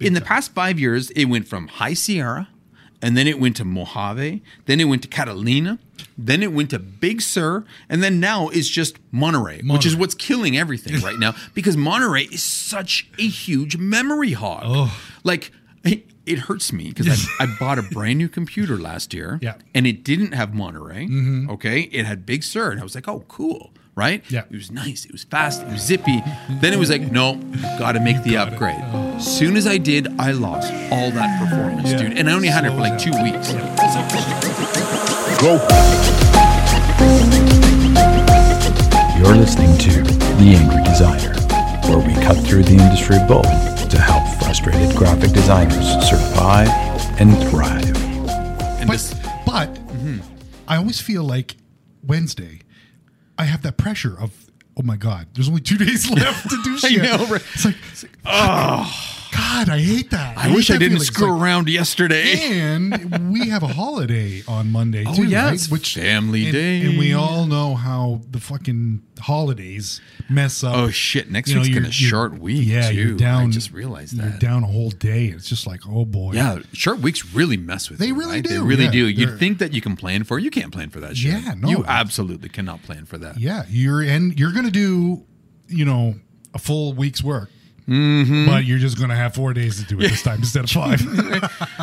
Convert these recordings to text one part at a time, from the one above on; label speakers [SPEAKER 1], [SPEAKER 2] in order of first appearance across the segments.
[SPEAKER 1] In the past five years, it went from High Sierra, and then it went to Mojave, then it went to Catalina, then it went to Big Sur, and then now it's just Monterey, which is what's killing everything right now because Monterey is such a huge memory hog.
[SPEAKER 2] Oh.
[SPEAKER 1] Like, it, it hurts me because I, I bought a brand new computer last year,
[SPEAKER 2] Yeah. Mm-hmm.
[SPEAKER 1] and it didn't have Monterey. Okay, it had Big Sur, and I was like, oh, cool. Right?
[SPEAKER 2] Yeah.
[SPEAKER 1] It was nice. It was fast. It was zippy. Then it was like, no, got to make the upgrade. Soon as I did, I lost all that performance,
[SPEAKER 2] Yeah.
[SPEAKER 1] dude. And I only had it for like two weeks. Go.
[SPEAKER 3] You're listening to The Angry Designer, where we cut through the industry bull to help frustrated graphic designers survive and thrive.
[SPEAKER 1] And
[SPEAKER 2] But,
[SPEAKER 1] this,
[SPEAKER 2] but
[SPEAKER 1] Mm-hmm.
[SPEAKER 2] I always feel like Wednesday, I have that pressure of, oh my God, there's only two days left to do
[SPEAKER 1] I
[SPEAKER 2] shit.
[SPEAKER 1] know, right?
[SPEAKER 2] It's like, oh, God, I hate that.
[SPEAKER 1] I
[SPEAKER 2] hate
[SPEAKER 1] wish I didn't
[SPEAKER 2] feeling.
[SPEAKER 1] Screw
[SPEAKER 2] like-
[SPEAKER 1] around yesterday.
[SPEAKER 2] And we have a holiday on Monday
[SPEAKER 1] Oh,
[SPEAKER 2] too,
[SPEAKER 1] yeah,
[SPEAKER 2] right?
[SPEAKER 1] it's Family
[SPEAKER 2] and,
[SPEAKER 1] Day.
[SPEAKER 2] and we all know how the fucking holidays mess up.
[SPEAKER 1] Oh shit! Next
[SPEAKER 2] You
[SPEAKER 1] week's
[SPEAKER 2] you're-
[SPEAKER 1] been a short week.
[SPEAKER 2] Yeah,
[SPEAKER 1] too.
[SPEAKER 2] you're down.
[SPEAKER 1] I just realized
[SPEAKER 2] You're
[SPEAKER 1] that.
[SPEAKER 2] down a whole day. It's just like, oh boy.
[SPEAKER 1] Yeah, short weeks really mess with
[SPEAKER 2] They
[SPEAKER 1] you.
[SPEAKER 2] really
[SPEAKER 1] right? They really
[SPEAKER 2] yeah.
[SPEAKER 1] do. You'd think that you can plan for it. You can't plan for that shit.
[SPEAKER 2] Yeah, no.
[SPEAKER 1] You absolutely cannot plan for that.
[SPEAKER 2] Yeah, you're and you're gonna do, you know, a full week's work.
[SPEAKER 1] Mm-hmm.
[SPEAKER 2] But you're just gonna have four days to do it this time instead of five.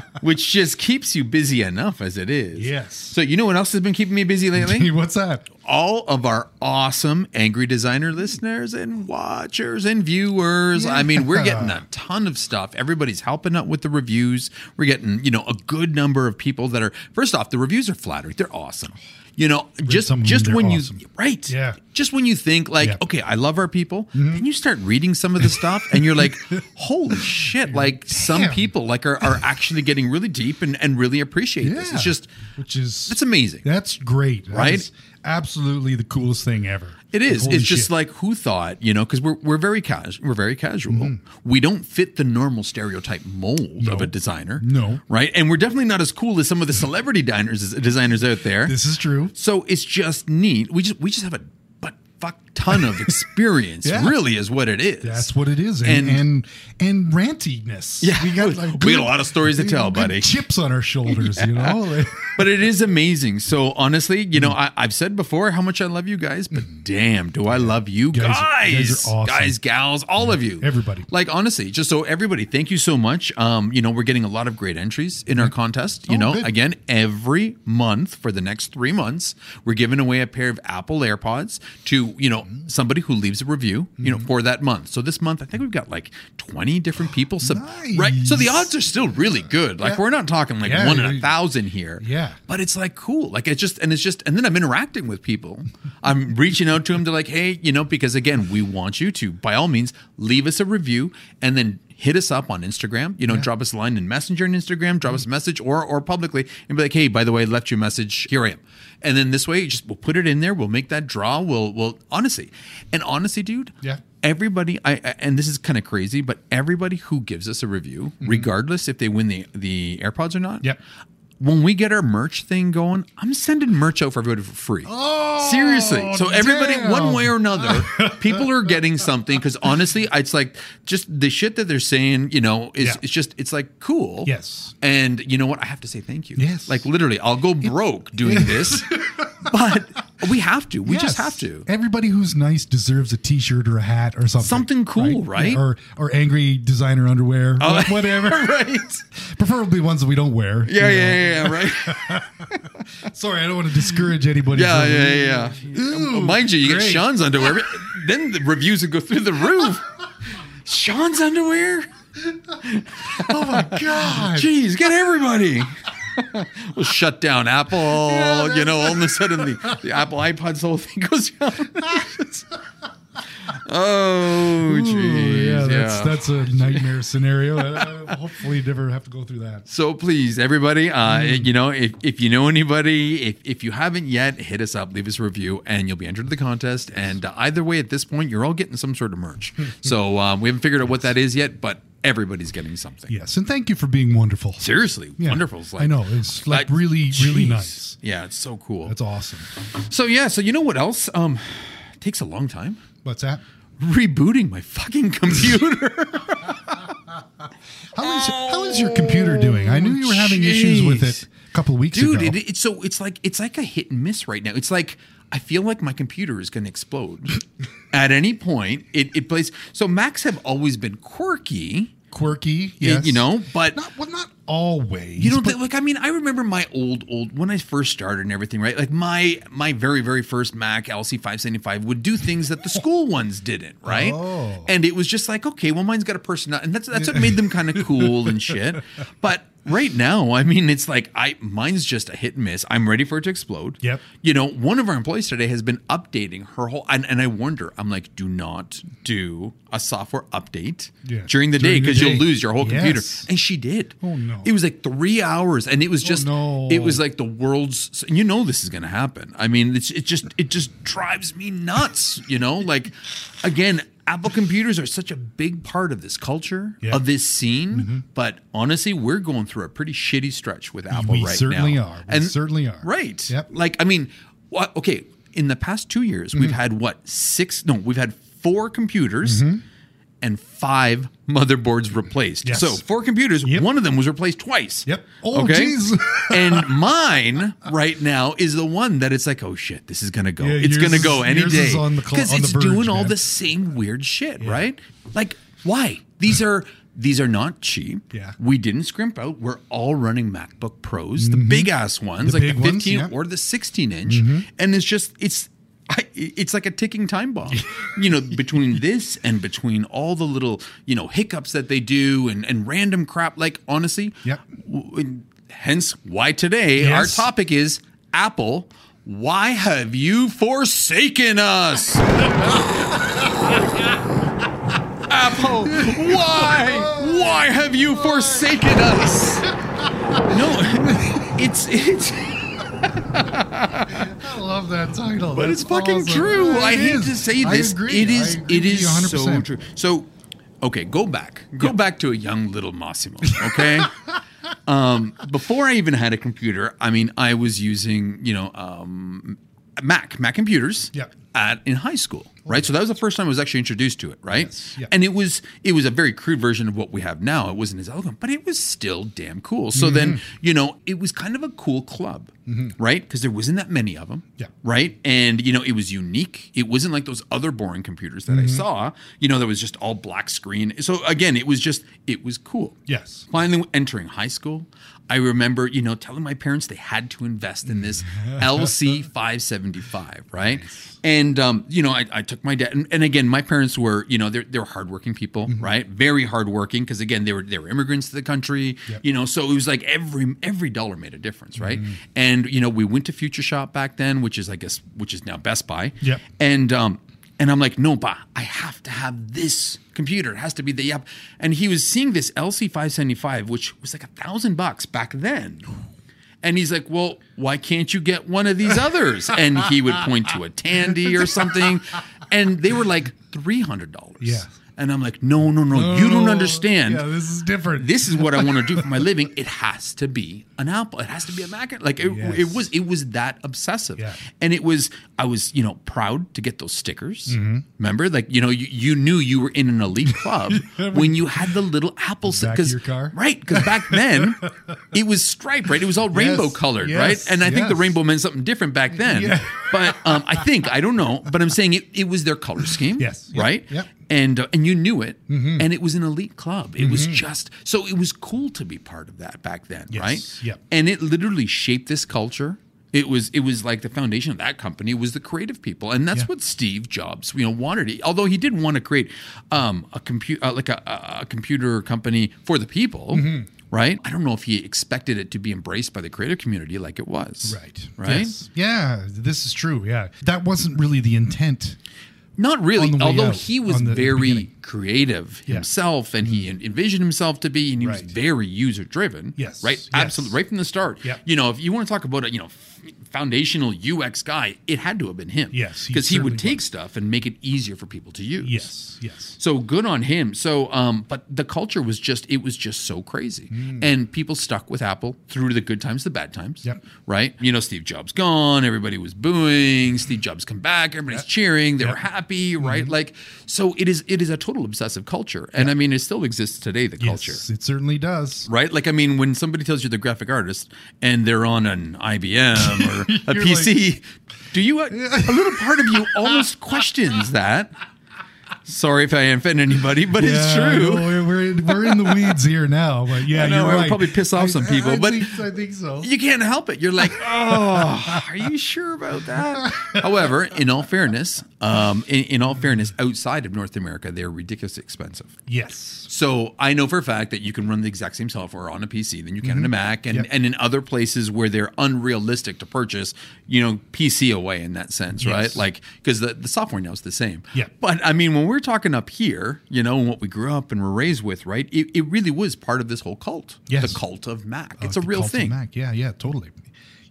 [SPEAKER 1] Which just keeps you busy enough as it is.
[SPEAKER 2] Yes.
[SPEAKER 1] So you know what else has been keeping me busy lately?
[SPEAKER 2] What's that?
[SPEAKER 1] All of our awesome Angry Designer listeners and watchers and viewers. I mean, we're getting a ton of stuff. Everybody's helping out with the reviews. We're getting, you know, a good number of people that are first off, the reviews are flattering. They're awesome. You know, just
[SPEAKER 2] some of them,
[SPEAKER 1] just when
[SPEAKER 2] awesome.
[SPEAKER 1] you right.
[SPEAKER 2] Yeah.
[SPEAKER 1] Just when you think like,
[SPEAKER 2] Yeah. Mm-hmm.
[SPEAKER 1] okay, I love our people, then you start reading some of the stuff and you're like, holy shit, like some people like are, are actually getting really deep and, and really appreciate this.
[SPEAKER 2] Yeah.
[SPEAKER 1] It's just
[SPEAKER 2] which is
[SPEAKER 1] it's amazing.
[SPEAKER 2] That's great. That
[SPEAKER 1] Right?
[SPEAKER 2] is absolutely the coolest thing ever.
[SPEAKER 1] It is.
[SPEAKER 2] Holy
[SPEAKER 1] it's just like who thought, you know, because we're we're very casual. We're very casual.
[SPEAKER 2] Mm-hmm.
[SPEAKER 1] We don't fit the normal stereotype mold of a designer.
[SPEAKER 2] No.
[SPEAKER 1] right? And we're definitely not as cool as some of the celebrity diners designers out there.
[SPEAKER 2] this is true.
[SPEAKER 1] so it's just neat. We just we just have a but fuck ton of experience.
[SPEAKER 2] Yeah.
[SPEAKER 1] Really, is what it is.
[SPEAKER 2] That's what it is, and
[SPEAKER 1] And-
[SPEAKER 2] and and, rantiness.
[SPEAKER 1] Yeah.
[SPEAKER 2] we got
[SPEAKER 1] We
[SPEAKER 2] like,
[SPEAKER 1] got a lot of stories to tell, buddy.
[SPEAKER 2] Chips on our shoulders, you know.
[SPEAKER 1] But it is amazing. So honestly, you
[SPEAKER 2] Mm.
[SPEAKER 1] know, I, I've said before how much I love you guys, but damn, do I love you
[SPEAKER 2] Guys-
[SPEAKER 1] guys,
[SPEAKER 2] you guys are awesome.
[SPEAKER 1] guys, gals, all of you,
[SPEAKER 2] everybody.
[SPEAKER 1] Like honestly, just so everybody, thank you so much. Um, you know, we're getting a lot of great entries in our contest. You
[SPEAKER 2] Oh,
[SPEAKER 1] know,
[SPEAKER 2] good.
[SPEAKER 1] again, every month for the next three months, we're giving away a pair of Apple AirPods to you know somebody who leaves a review. You
[SPEAKER 2] Mm-hmm.
[SPEAKER 1] know, for that month. So this month, I think we've got like twenty different people. Sub- Right. So the odds are still really good. Like
[SPEAKER 2] Yeah.
[SPEAKER 1] we're not talking like
[SPEAKER 2] Yeah,
[SPEAKER 1] one in a thousand here.
[SPEAKER 2] Yeah.
[SPEAKER 1] But it's like cool. Like it's just and it's just and then I'm interacting with people. I'm reaching out to them to like, hey, you know, because again, we want you to by all means leave us a review and then hit us up on Instagram. You know, drop us a line in Messenger and Instagram, drop us a message or or publicly and be like, hey, by the way, left you a message. Here I am. And then this way, just we'll put it in there. We'll make that draw. We'll we'll honestly, and honestly, dude.
[SPEAKER 2] Yeah.
[SPEAKER 1] Everybody, I and this is kind of crazy, but everybody who gives us a review, mm-hmm. regardless if they win the the AirPods or not,
[SPEAKER 2] Yep.
[SPEAKER 1] When we get our merch thing going, I'm sending merch out for everybody for free. Oh, Seriously. So everybody,
[SPEAKER 2] damn.
[SPEAKER 1] one way or another, people are getting something because honestly, it's like just the shit that they're saying, you know, is
[SPEAKER 2] Yeah.
[SPEAKER 1] it's just it's like cool.
[SPEAKER 2] Yes.
[SPEAKER 1] And you know what? I have to say thank you.
[SPEAKER 2] Yes.
[SPEAKER 1] Like literally, I'll go broke doing this, but we have to. We just have to.
[SPEAKER 2] Everybody who's nice deserves a T-shirt or a hat or something.
[SPEAKER 1] Something cool, right?
[SPEAKER 2] Yeah, Or or angry designer underwear,
[SPEAKER 1] Oh,
[SPEAKER 2] whatever.
[SPEAKER 1] right.
[SPEAKER 2] Preferably ones that we don't wear.
[SPEAKER 1] Yeah,
[SPEAKER 2] know.
[SPEAKER 1] yeah, yeah, yeah, right.
[SPEAKER 2] Sorry, I don't want to discourage anybody.
[SPEAKER 1] Yeah,
[SPEAKER 2] from-
[SPEAKER 1] yeah, yeah.
[SPEAKER 2] Ooh,
[SPEAKER 1] Mind you, you get
[SPEAKER 2] great.
[SPEAKER 1] Sean's underwear. then the reviews would go through the roof. Sean's underwear?
[SPEAKER 2] Oh my god.
[SPEAKER 1] Jeez, get everybody. We'll shut down Apple. you know, all of a sudden the, the Apple iPods whole thing goes down. oh,
[SPEAKER 2] Ooh,
[SPEAKER 1] jeez.
[SPEAKER 2] yeah,
[SPEAKER 1] Yeah,
[SPEAKER 2] that's that's a nightmare scenario. Uh, hopefully, you never have to go through that.
[SPEAKER 1] So please, everybody, uh, you know, if, if you know anybody, if, if you haven't yet, hit us up, leave us a review, and you'll be entered to the contest. And uh, either way, at this point, you're all getting some sort of merch. so um, we haven't figured out what that is yet, but everybody's getting something.
[SPEAKER 2] Yes, and thank you for being wonderful.
[SPEAKER 1] Seriously,
[SPEAKER 2] Yeah.
[SPEAKER 1] wonderful. Like-
[SPEAKER 2] I know it's like,
[SPEAKER 1] like,
[SPEAKER 2] really, really nice.
[SPEAKER 1] Yeah, it's so cool.
[SPEAKER 2] That's awesome.
[SPEAKER 1] so yeah, so you know what else? Um, takes a long time.
[SPEAKER 2] What's that?
[SPEAKER 1] Rebooting my fucking computer.
[SPEAKER 2] How is how is your computer oh, doing? I knew you were having issues with it a couple of weeks
[SPEAKER 1] dude
[SPEAKER 2] ago.
[SPEAKER 1] it, it's so it's like it's like a hit and miss right now it's like i feel like my computer is going to explode at any point it, it plays so macs have always been quirky
[SPEAKER 2] Quirky, yes.
[SPEAKER 1] you know but
[SPEAKER 2] not well, not always.
[SPEAKER 1] you know
[SPEAKER 2] but
[SPEAKER 1] like i mean i remember my old old when i first started and everything right like my my very very first mac lc575 would do things that the school ones didn't right
[SPEAKER 2] Oh.
[SPEAKER 1] and it was just like okay well mine's got a personality and that's that's what made them kind of cool and shit but right now i mean it's like i mine's just a hit and miss i'm ready for it to explode
[SPEAKER 2] Yep.
[SPEAKER 1] you know one of our employees today has been updating her whole and, and i wonder i'm like do not do a software update
[SPEAKER 2] Yeah.
[SPEAKER 1] during the day
[SPEAKER 2] During the
[SPEAKER 1] because you'll lose your whole computer and she did
[SPEAKER 2] Oh, no.
[SPEAKER 1] It was like three hours and it was just
[SPEAKER 2] no.
[SPEAKER 1] it was like the world's you know this is gonna happen i mean it's it just it just drives me nuts you know like again apple computers are such a big part of this culture
[SPEAKER 2] Yeah.
[SPEAKER 1] of this scene but honestly we're going through a pretty shitty stretch with apple
[SPEAKER 2] We
[SPEAKER 1] right
[SPEAKER 2] certainly
[SPEAKER 1] now
[SPEAKER 2] are. We certainly are.
[SPEAKER 1] right
[SPEAKER 2] Yep.
[SPEAKER 1] like i mean what okay in the past two years
[SPEAKER 2] Mm-hmm.
[SPEAKER 1] we've had what six no we've had four computers and five motherboards replaced.
[SPEAKER 2] Mm-hmm. Yes.
[SPEAKER 1] So four computers,
[SPEAKER 2] Yep.
[SPEAKER 1] one of them was replaced twice.
[SPEAKER 2] Yep. Oh, jeez.
[SPEAKER 1] and mine right now is the one that it's like, oh shit, this is gonna go.
[SPEAKER 2] Yeah,
[SPEAKER 1] it's gonna
[SPEAKER 2] is-
[SPEAKER 1] go any day
[SPEAKER 2] is on the cl-
[SPEAKER 1] because
[SPEAKER 2] the
[SPEAKER 1] it's
[SPEAKER 2] verge,
[SPEAKER 1] doing all the same weird shit, right? Like, why? These are these are not cheap.
[SPEAKER 2] Yeah.
[SPEAKER 1] we didn't scrimp out. We're all running MacBook Pros, the big ass ones,
[SPEAKER 2] The
[SPEAKER 1] like the
[SPEAKER 2] big ones,
[SPEAKER 1] 15
[SPEAKER 2] yeah.
[SPEAKER 1] or the 16 inch, and it's just it's. I, it's like a ticking time bomb, you know, between this and between all the little, you know, hiccups that they do and, and random crap. Like, honestly,
[SPEAKER 2] Yep.
[SPEAKER 1] w- hence why today
[SPEAKER 2] Yes.
[SPEAKER 1] our topic is Apple. Why have you forsaken us? Apple, why? Why have you forsaken us? No, it's it's
[SPEAKER 2] I love that title.
[SPEAKER 1] but it's fucking true. I hate to say this. It is it is so true. So okay, go back. Go back to a young little Massimo, okay? um, before I even had a computer, I mean, I was using, you know, um, Mac, Mac computers
[SPEAKER 2] Yeah.
[SPEAKER 1] At in high school, right? So that was the first time I was actually introduced to it, right?
[SPEAKER 2] Yes.
[SPEAKER 1] And it was it was a very crude version of what we have now. It wasn't as elegant, but it was still damn cool. So then,
[SPEAKER 2] Mm-hmm.
[SPEAKER 1] you know, it was kind of a cool club, right? Because there wasn't that many of them,
[SPEAKER 2] Yeah.
[SPEAKER 1] right? And you know, it was unique. It wasn't like those other boring computers that
[SPEAKER 2] Mm-hmm.
[SPEAKER 1] I saw, you know, that was just all black screen. So again, it was just it was cool.
[SPEAKER 2] Yes.
[SPEAKER 1] Finally entering high school, I remember, you know, telling my parents they had to invest in this LC 575, right? And um, you know, I, I took my dad, and, and again, my parents were, you know, they're they're hardworking people, right? Very hardworking because again, they were they were immigrants to the country, you know, so it was like every every dollar made a difference, right? And you know, we went to Future Shop back then, which is I guess which is now Best Buy,
[SPEAKER 2] Yep.
[SPEAKER 1] and um, and I'm like, no, pa, I have to have this computer. It has to be the app. And he was seeing this LC575, which was like a thousand bucks back then. And he's like, well, why can't you get one of these others? And he would point to a Tandy or something. And they were like $300.
[SPEAKER 2] Yeah.
[SPEAKER 1] And I'm like, no, no, no, you don't understand
[SPEAKER 2] Yeah, this is different.
[SPEAKER 1] this is what I want to do for my living. It has to be an Apple. It has to be a Mac. Like it,
[SPEAKER 2] Yes.
[SPEAKER 1] it was, it was that obsessive.
[SPEAKER 2] Yeah.
[SPEAKER 1] And it was, I was, you know, proud to get those stickers.
[SPEAKER 2] Mm-hmm.
[SPEAKER 1] Remember, like you know, you, you knew you were in an elite club when you had the little Apple. Because
[SPEAKER 2] your car?
[SPEAKER 1] right, because back then it was striped, right? It was all rainbow colored,
[SPEAKER 2] yes,
[SPEAKER 1] right? And I think the rainbow meant something different back then.
[SPEAKER 2] Yeah.
[SPEAKER 1] But um, I think I don't know, but I'm saying it, it was their color scheme.
[SPEAKER 2] Yes.
[SPEAKER 1] Right.
[SPEAKER 2] Yep.
[SPEAKER 1] And uh, and you knew it,
[SPEAKER 2] Mm-hmm.
[SPEAKER 1] and it was an elite club. It was just so it was cool to be part of that back then,
[SPEAKER 2] Yes.
[SPEAKER 1] right?
[SPEAKER 2] Yep.
[SPEAKER 1] And it literally shaped this culture. It was it was like the foundation of that company was the creative people, and that's
[SPEAKER 2] Yeah.
[SPEAKER 1] what Steve Jobs you know wanted. Although he didn't want to create um, a computer uh, like a, a- a computer company for the people.
[SPEAKER 2] Mm-hmm.
[SPEAKER 1] Right. I don't know if he expected it to be embraced by the creative community like it was.
[SPEAKER 2] Right.
[SPEAKER 1] Right.
[SPEAKER 2] Yes. Yeah, this is true. Yeah. That wasn't really the intent.
[SPEAKER 1] Not really,
[SPEAKER 2] on the way
[SPEAKER 1] although
[SPEAKER 2] out,
[SPEAKER 1] he was
[SPEAKER 2] the
[SPEAKER 1] very creative
[SPEAKER 2] Yeah.
[SPEAKER 1] himself and he mm-hmm. envisioned himself to be and he was very user driven.
[SPEAKER 2] Yes,
[SPEAKER 1] Right?
[SPEAKER 2] yes.
[SPEAKER 1] Absolutely. Right from the start. You know, if you want to talk about it, you know, foundational UX guy, it had to have been him.
[SPEAKER 2] Yes,
[SPEAKER 1] Because he, would take stuff and make it easier for people to use.
[SPEAKER 2] Yes. Yes.
[SPEAKER 1] So good on him. So, um, but the culture was just, it was just so crazy. And people stuck with Apple through the good times, the bad times.
[SPEAKER 2] Mm. Yep.
[SPEAKER 1] Right? You know, Steve Jobs gone, everybody was booing, Steve Jobs come back, everybody's cheering, they were
[SPEAKER 2] Yep. Mm-hmm.
[SPEAKER 1] happy, right? Like, so it is, it is a total obsessive culture, and I mean, it still exists today. The culture,
[SPEAKER 2] Yes, it certainly does.
[SPEAKER 1] right? Like, I mean, when somebody tells you they're graphic artist and they're on an IBM or a PC, do you? Uh, a little part of you almost questions that. Sorry if I offend anybody, but it's
[SPEAKER 2] Yeah, I
[SPEAKER 1] true.
[SPEAKER 2] we're, we're in the weeds here now, but yeah,
[SPEAKER 1] I know,
[SPEAKER 2] you're
[SPEAKER 1] I would
[SPEAKER 2] right.
[SPEAKER 1] probably piss off some people,
[SPEAKER 2] I,
[SPEAKER 1] but-
[SPEAKER 2] think, I think so.
[SPEAKER 1] You can't help it. You're like, oh, are you sure about that? However, in all fairness, um, in, in all fairness, outside of North America, they're ridiculously expensive.
[SPEAKER 2] yes,
[SPEAKER 1] So I know for a fact that you can run the exact same software on a PC than you can on a Mac, and,
[SPEAKER 2] Mm-hmm. Yep.
[SPEAKER 1] and in other places where they're unrealistic to purchase, you know, PC away in that sense, right? Like because the, the software now is the same.
[SPEAKER 2] Yeah.
[SPEAKER 1] But I mean, when we're talking up here, you know, and what we grew up and were raised with, right? It, it really was part of this whole cult.
[SPEAKER 2] Yes.
[SPEAKER 1] The cult of Mac. It's
[SPEAKER 2] Uh,
[SPEAKER 1] a
[SPEAKER 2] the
[SPEAKER 1] real
[SPEAKER 2] cult of
[SPEAKER 1] thing.
[SPEAKER 2] Mac. Yeah, yeah, totally.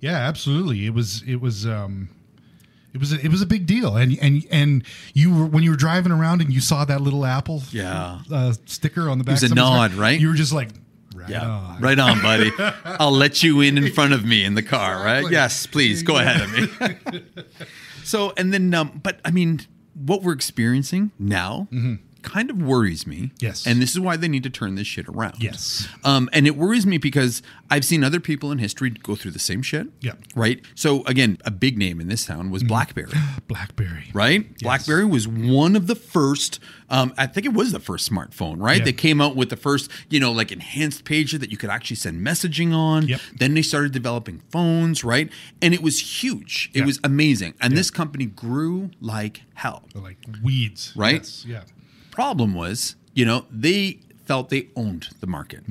[SPEAKER 2] Yeah, absolutely. It was it was um it was a, it was a big deal. And and and you were when you were driving around and you saw that little Apple
[SPEAKER 1] Yeah.
[SPEAKER 2] uh, sticker on the back.
[SPEAKER 1] was a
[SPEAKER 2] somebody's car,
[SPEAKER 1] nod, right?
[SPEAKER 2] You were just like right
[SPEAKER 1] Yeah.
[SPEAKER 2] on.
[SPEAKER 1] Right on, buddy. I'll let you in in front of me in the car, right? Yes, please go ahead of me. so, and then, um, but I mean, what we're experiencing now kind of worries me.
[SPEAKER 2] Yes.
[SPEAKER 1] And this is why they need to turn this shit around.
[SPEAKER 2] Yes.
[SPEAKER 1] Um, and it worries me because I've seen other people in history go through the same shit.
[SPEAKER 2] Yeah.
[SPEAKER 1] Right. So, again, a big name in this town was Blackberry
[SPEAKER 2] BlackBerry.
[SPEAKER 1] right? BlackBerry was one of the first. Um, I think it was the first smartphone, right?
[SPEAKER 2] Yeah.
[SPEAKER 1] They came out with the first, you know, like enhanced pager that you could actually send messaging on.
[SPEAKER 2] Yep.
[SPEAKER 1] Then they started developing phones, right? And it was huge. It
[SPEAKER 2] Yeah.
[SPEAKER 1] was amazing. And this company grew like hell.
[SPEAKER 2] Like weeds.
[SPEAKER 1] Right?
[SPEAKER 2] Yes, yeah.
[SPEAKER 1] Problem was, you know, they felt they owned the market.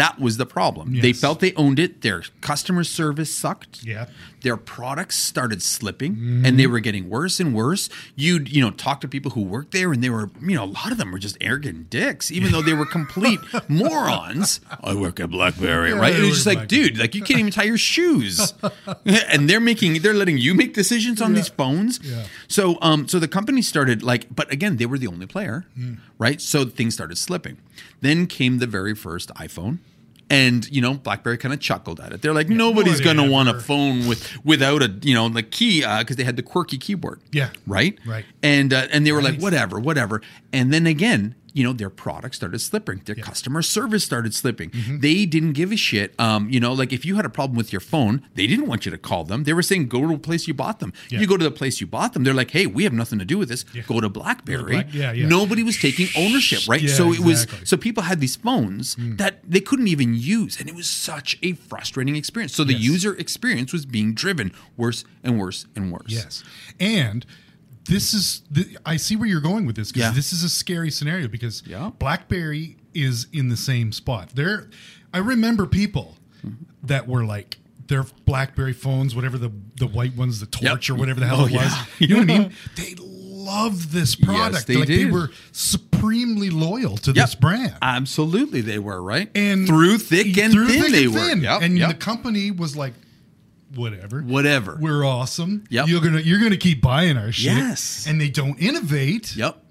[SPEAKER 1] That was the problem. They
[SPEAKER 2] Mm-hmm.
[SPEAKER 1] Felt they owned it. Their customer service sucked.
[SPEAKER 2] Yeah.
[SPEAKER 1] Their products started slipping
[SPEAKER 2] Mm-hmm.
[SPEAKER 1] and they were getting worse and worse. You'd, you know, talk to people who worked there and they were, you know, a lot of them were just arrogant dicks, even though they were complete morons. I work at Blackberry, right?
[SPEAKER 2] I
[SPEAKER 1] It was just like, dude, like you can't even tie your shoes. and they're making, they're letting you make decisions on these phones.
[SPEAKER 2] Yeah.
[SPEAKER 1] So, um, so the company started like, but again, they were the only player,
[SPEAKER 2] Hmm.
[SPEAKER 1] right? So things started slipping. Then came the very first iPhone. And you know, BlackBerry kind of chuckled at it. They're like, nobody's going to want a phone with without a you know like key because they had the quirky keyboard.
[SPEAKER 2] Yeah.
[SPEAKER 1] right,
[SPEAKER 2] Right.
[SPEAKER 1] And uh, and they were like, whatever, whatever. And then again, you know, their product started slipping. Their customer service started slipping.
[SPEAKER 2] Mm-hmm.
[SPEAKER 1] They didn't give a shit. Um, you know, like if you had a problem with your phone, they didn't want you to call them. They were saying go to the place you bought them.
[SPEAKER 2] Yeah.
[SPEAKER 1] You go to the place you bought them. They're like, hey, we have nothing to do with this. Go to BlackBerry.
[SPEAKER 2] Black- yeah, yeah.
[SPEAKER 1] Nobody was taking ownership, right?
[SPEAKER 2] Yeah,
[SPEAKER 1] so it was so people had these phones
[SPEAKER 2] Hmm.
[SPEAKER 1] that they couldn't even use, and it was such a frustrating experience. So the
[SPEAKER 2] Yes.
[SPEAKER 1] user experience was being driven worse and worse and worse.
[SPEAKER 2] Yes. And this is the, I see where you're going with this because
[SPEAKER 1] Yeah.
[SPEAKER 2] this is a scary scenario because
[SPEAKER 1] Yeah.
[SPEAKER 2] BlackBerry is in the same spot. There I remember people that were like their BlackBerry phones, whatever the the white ones, the torch
[SPEAKER 1] Yep.
[SPEAKER 2] or whatever the hell
[SPEAKER 1] Oh,
[SPEAKER 2] it was.
[SPEAKER 1] yeah.
[SPEAKER 2] You know what I mean? They loved this product.
[SPEAKER 1] they
[SPEAKER 2] like they were supremely loyal to
[SPEAKER 1] Yep.
[SPEAKER 2] this brand.
[SPEAKER 1] Absolutely, they were right.
[SPEAKER 2] and
[SPEAKER 1] through thick and
[SPEAKER 2] through
[SPEAKER 1] thin,
[SPEAKER 2] thick
[SPEAKER 1] they
[SPEAKER 2] and
[SPEAKER 1] were. Yep,
[SPEAKER 2] and
[SPEAKER 1] yep.
[SPEAKER 2] the company was like, whatever,
[SPEAKER 1] whatever.
[SPEAKER 2] we're awesome.
[SPEAKER 1] Yep.
[SPEAKER 2] You're gonna you're gonna keep buying our shit.
[SPEAKER 1] Yes.
[SPEAKER 2] And they don't innovate.
[SPEAKER 1] Yep.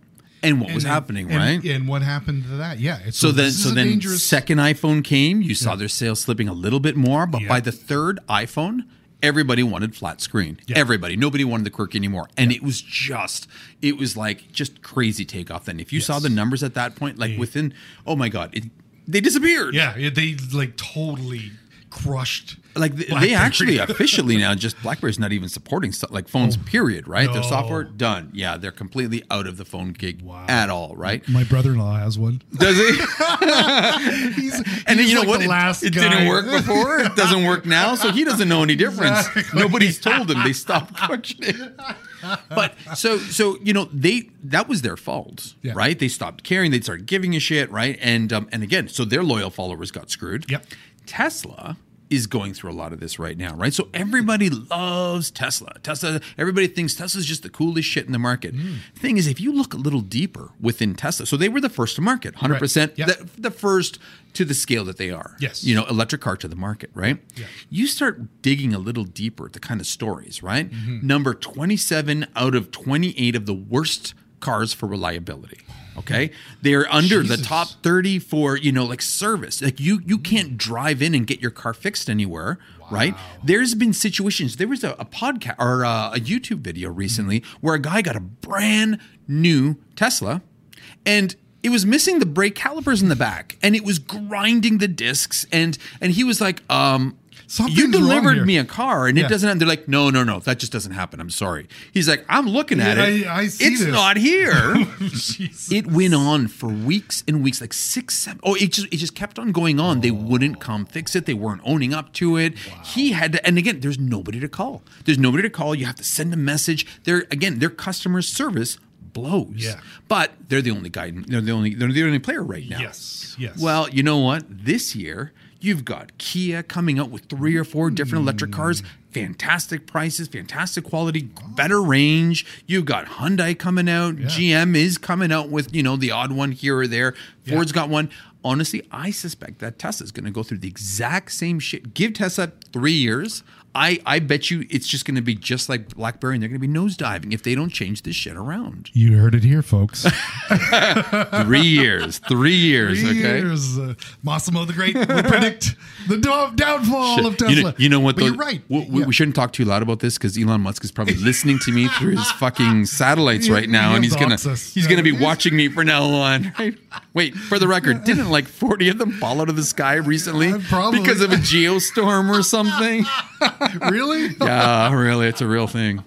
[SPEAKER 1] And what
[SPEAKER 2] And
[SPEAKER 1] was
[SPEAKER 2] they-
[SPEAKER 1] happening,
[SPEAKER 2] and-
[SPEAKER 1] right?
[SPEAKER 2] And what happened to that? Yeah. It's,
[SPEAKER 1] So then, so then,
[SPEAKER 2] dangerous.
[SPEAKER 1] second iPhone came. You saw their sales slipping a little bit more, but
[SPEAKER 2] Yeah.
[SPEAKER 1] by the third iPhone, everybody wanted flat screen.
[SPEAKER 2] Yeah.
[SPEAKER 1] Everybody, nobody wanted the quirk anymore, and it was just, it was like just crazy takeoff. Then, if you saw the numbers at that point, like within, oh my god, it, they disappeared.
[SPEAKER 2] yeah, they like totally crushed.
[SPEAKER 1] Like th- they actually officially now just BlackBerry's not even supporting stuff like phones. period. Right? Their software done. Yeah, they're completely out of the phone gig
[SPEAKER 2] Wow.
[SPEAKER 1] at all. Right?
[SPEAKER 2] My brother-in-law has one.
[SPEAKER 1] Does he?
[SPEAKER 2] He's,
[SPEAKER 1] And then
[SPEAKER 2] he's
[SPEAKER 1] you know
[SPEAKER 2] like
[SPEAKER 1] what?
[SPEAKER 2] The
[SPEAKER 1] It,
[SPEAKER 2] last
[SPEAKER 1] it
[SPEAKER 2] guy.
[SPEAKER 1] didn't work before. It doesn't work now, so he doesn't know any difference.
[SPEAKER 2] Exactly.
[SPEAKER 1] Nobody's told him. They stopped questioning. But so so you know they that was their fault,
[SPEAKER 2] Yeah.
[SPEAKER 1] right? They stopped caring. They started giving a shit, right? And um, and again, so their loyal followers got screwed.
[SPEAKER 2] Yep.
[SPEAKER 1] Tesla is going through a lot of this right now, right? So everybody loves Tesla. Tesla, everybody thinks Tesla's just the coolest shit in the market.
[SPEAKER 2] Mm.
[SPEAKER 1] Thing is, if you look a little deeper within Tesla, so they were the first to market, 100%,
[SPEAKER 2] Right. Yep.
[SPEAKER 1] the, the first to the scale that they are.
[SPEAKER 2] Yes.
[SPEAKER 1] You know, electric car to the market, right?
[SPEAKER 2] Yeah.
[SPEAKER 1] You start digging a little deeper at the kind of stories, right?
[SPEAKER 2] Mm-hmm.
[SPEAKER 1] Number 27 out of 28 of the worst cars for reliability. Okay, they're under the top 30 for you know like service. Like you you can't drive in and get your car fixed anywhere, right? There's been situations. There was a, a podcast or a, a YouTube video recently where a guy got a brand new Tesla and it was missing the brake calipers in the back, and it was grinding the discs, and and he was like, um. You
[SPEAKER 2] Something's
[SPEAKER 1] delivered
[SPEAKER 2] here."
[SPEAKER 1] me a car and
[SPEAKER 2] Yeah.
[SPEAKER 1] it doesn't. They're like, no, no, no, that just doesn't happen. I'm sorry. He's like, I'm looking at
[SPEAKER 2] Yeah,
[SPEAKER 1] it.
[SPEAKER 2] I- I see
[SPEAKER 1] it's
[SPEAKER 2] this."
[SPEAKER 1] not here. It went on for weeks and weeks, like six, seven. Oh, it just it just kept on going on. They wouldn't come fix it. They weren't owning up to it. He had to, and again, there's nobody to call. There's nobody to call. You have to send a message. They're again, their customer service blows.
[SPEAKER 2] Yeah.
[SPEAKER 1] but they're the only guy. They're the only. They're the only player right now.
[SPEAKER 2] Yes, yes.
[SPEAKER 1] Well, you know what? This year, you've got Kia coming out with three or four different electric cars, fantastic prices, fantastic quality, better range. You've got Hyundai coming out. GM is coming out with, you know, the odd one here or there. Ford's got one. Honestly, I suspect that Tesla's going to go through the exact same shit. Give Tesla three years. I, I bet you it's just going to be just like BlackBerry and they're going to be nosediving if they don't change this shit around.
[SPEAKER 2] You heard it here, folks.
[SPEAKER 1] Three years. Three years.
[SPEAKER 2] Three
[SPEAKER 1] okay.
[SPEAKER 2] years, uh, Massimo the Great will predict the do- downfall of Tesla.
[SPEAKER 1] You know, you know what? Though?
[SPEAKER 2] you're right.
[SPEAKER 1] We, we-
[SPEAKER 2] Yeah.
[SPEAKER 1] shouldn't talk too loud about this because Elon Musk is probably listening to me through his fucking satellites right now,
[SPEAKER 2] He'll
[SPEAKER 1] and he's gonna
[SPEAKER 2] us.
[SPEAKER 1] he's gonna be watching me from now on. Right? Wait, for the record, didn't like forty of them fall out of the sky recently
[SPEAKER 2] Uh, probably.
[SPEAKER 1] because of a geostorm or something?
[SPEAKER 2] really?
[SPEAKER 1] yeah, really, it's a real thing.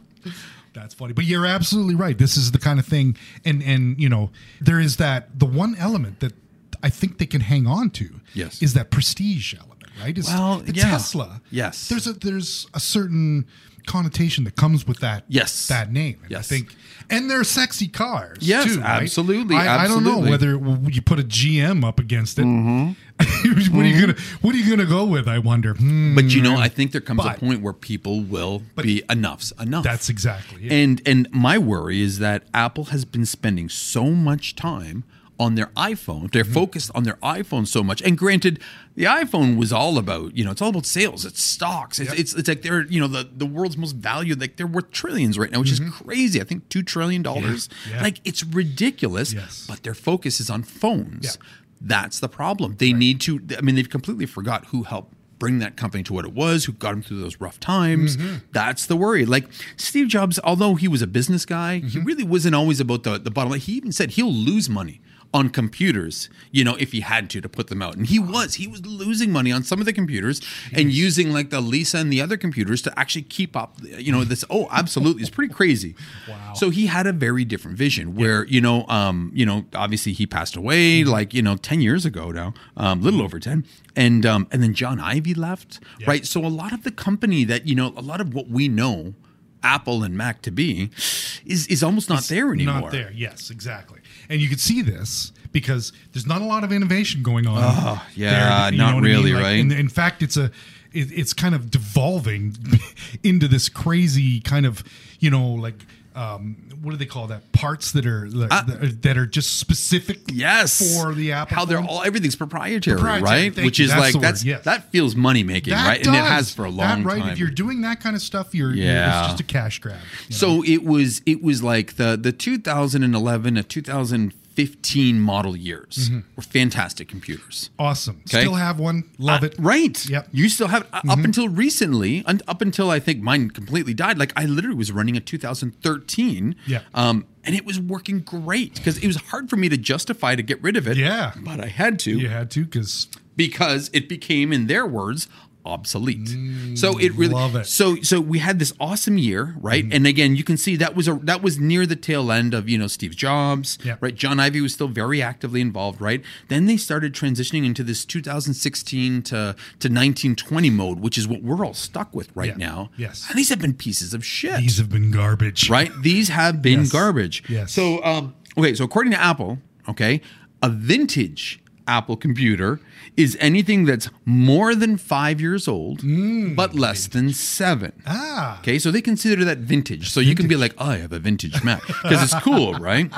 [SPEAKER 2] That's funny, but you're absolutely right. This is the kind of thing, and and you know, there is that the one element that I think they can hang on to.
[SPEAKER 1] Yes.
[SPEAKER 2] is that prestige element, right? Is
[SPEAKER 1] Well,
[SPEAKER 2] the
[SPEAKER 1] yeah.
[SPEAKER 2] Tesla.
[SPEAKER 1] Yes.
[SPEAKER 2] there's a there's a certain connotation that comes with that.
[SPEAKER 1] Yes.
[SPEAKER 2] that name. And
[SPEAKER 1] Yes.
[SPEAKER 2] I think, and they're sexy cars.
[SPEAKER 1] Yes,
[SPEAKER 2] too, right?
[SPEAKER 1] absolutely,
[SPEAKER 2] I, I don't know whether you put a GM up against it.
[SPEAKER 1] Mm-hmm.
[SPEAKER 2] what are you gonna What are you gonna go with? I wonder. Hmm,
[SPEAKER 1] But you know, I think there comes
[SPEAKER 2] But-
[SPEAKER 1] a point where people will be enough's enough.
[SPEAKER 2] that's exactly it.
[SPEAKER 1] And and my worry is that Apple has been spending so much time on their iPhone. They're
[SPEAKER 2] Mm-hmm.
[SPEAKER 1] focused on their iPhone so much. And granted, the iPhone was all about, you know, it's all about sales, it's stocks. It's it's, it's like they're, you know, the, the world's most valued, like they're worth trillions right now, which is crazy. I think two trillion dollars.
[SPEAKER 2] Mm-hmm. Yeah.
[SPEAKER 1] Like it's ridiculous.
[SPEAKER 2] Yes.
[SPEAKER 1] But their focus is on phones.
[SPEAKER 2] Yeah.
[SPEAKER 1] That's the problem. They need to I mean, they've completely forgot who helped bring that company to what it was, who got them through those rough times.
[SPEAKER 2] Mm-hmm.
[SPEAKER 1] That's the worry. Like Steve Jobs, although he was a business guy,
[SPEAKER 2] Mm-hmm.
[SPEAKER 1] he really wasn't always about the, the bottom line. He even said he'll lose money on computers, you know, if he had to to put them out. And he was. He was losing money on some of the computers and using like the Lisa and the other computers to actually keep up, you know, this oh, absolutely. It's pretty crazy.
[SPEAKER 2] Wow.
[SPEAKER 1] So he had a very different vision where, you know, um, you know, obviously he passed away like, you know, 10 years ago now, um, little over 10. And um, and then John Ivy left, right? So a lot of the company that, you know, a lot of what we know Apple and Mac to be is is almost not there anymore.
[SPEAKER 2] Not there. Yes, exactly. And you could see this because there's not a lot of innovation going on.
[SPEAKER 1] Oh, yeah, not
[SPEAKER 2] what I mean?
[SPEAKER 1] really,
[SPEAKER 2] Like,
[SPEAKER 1] right?
[SPEAKER 2] In, in fact, it's a it, it's kind of devolving into this crazy kind of you know like um, what do they call that? Parts that are that,
[SPEAKER 1] Uh,
[SPEAKER 2] are, that are just specific.
[SPEAKER 1] Yes,
[SPEAKER 2] for the Apple.
[SPEAKER 1] how they're
[SPEAKER 2] phone.
[SPEAKER 1] all everything's proprietary,
[SPEAKER 2] Proprietary,
[SPEAKER 1] right? Which
[SPEAKER 2] you.
[SPEAKER 1] is
[SPEAKER 2] That's
[SPEAKER 1] like that's
[SPEAKER 2] yes.
[SPEAKER 1] that feels money making, right? And it has for a long
[SPEAKER 2] that, right?
[SPEAKER 1] time.
[SPEAKER 2] If you're doing that kind of stuff, you're, you're
[SPEAKER 1] Yeah.
[SPEAKER 2] it's just a cash grab. you know?
[SPEAKER 1] So it was it was like the the 2011 to 2015 model years were fantastic computers.
[SPEAKER 2] awesome.
[SPEAKER 1] Okay.
[SPEAKER 2] Still have one. Love
[SPEAKER 1] Uh,
[SPEAKER 2] it.
[SPEAKER 1] Right.
[SPEAKER 2] Yep.
[SPEAKER 1] You still have uh up until recently, and up until I think mine completely died. Like I literally was running a 2013.
[SPEAKER 2] Yeah.
[SPEAKER 1] Um, and it was working great because it was hard for me to justify to get rid of it.
[SPEAKER 2] Yeah.
[SPEAKER 1] But I had to
[SPEAKER 2] You had to because
[SPEAKER 1] because it became, in their words, obsolete. so it really
[SPEAKER 2] Mm, it.
[SPEAKER 1] So so we had this awesome year, right? And again, you can see that was a that was near the tail end of you know Steve Jobs,
[SPEAKER 2] Yeah.
[SPEAKER 1] right? John Ivy was still very actively involved, right? Then they started transitioning into this 2016 to to 1920 mode, which is what we're all stuck with right
[SPEAKER 2] Yeah.
[SPEAKER 1] now.
[SPEAKER 2] Yes.
[SPEAKER 1] and these have been pieces of shit
[SPEAKER 2] these have been garbage.
[SPEAKER 1] right? These have been
[SPEAKER 2] Yes.
[SPEAKER 1] garbage.
[SPEAKER 2] Yes.
[SPEAKER 1] So, um, okay, so according to Apple, okay, a vintage Apple computer is anything that's more than five years old, but less than seven.
[SPEAKER 2] Mm. Ah.
[SPEAKER 1] Okay, so they consider that vintage. So you can be like, oh, I have a vintage Mac because it's cool, right?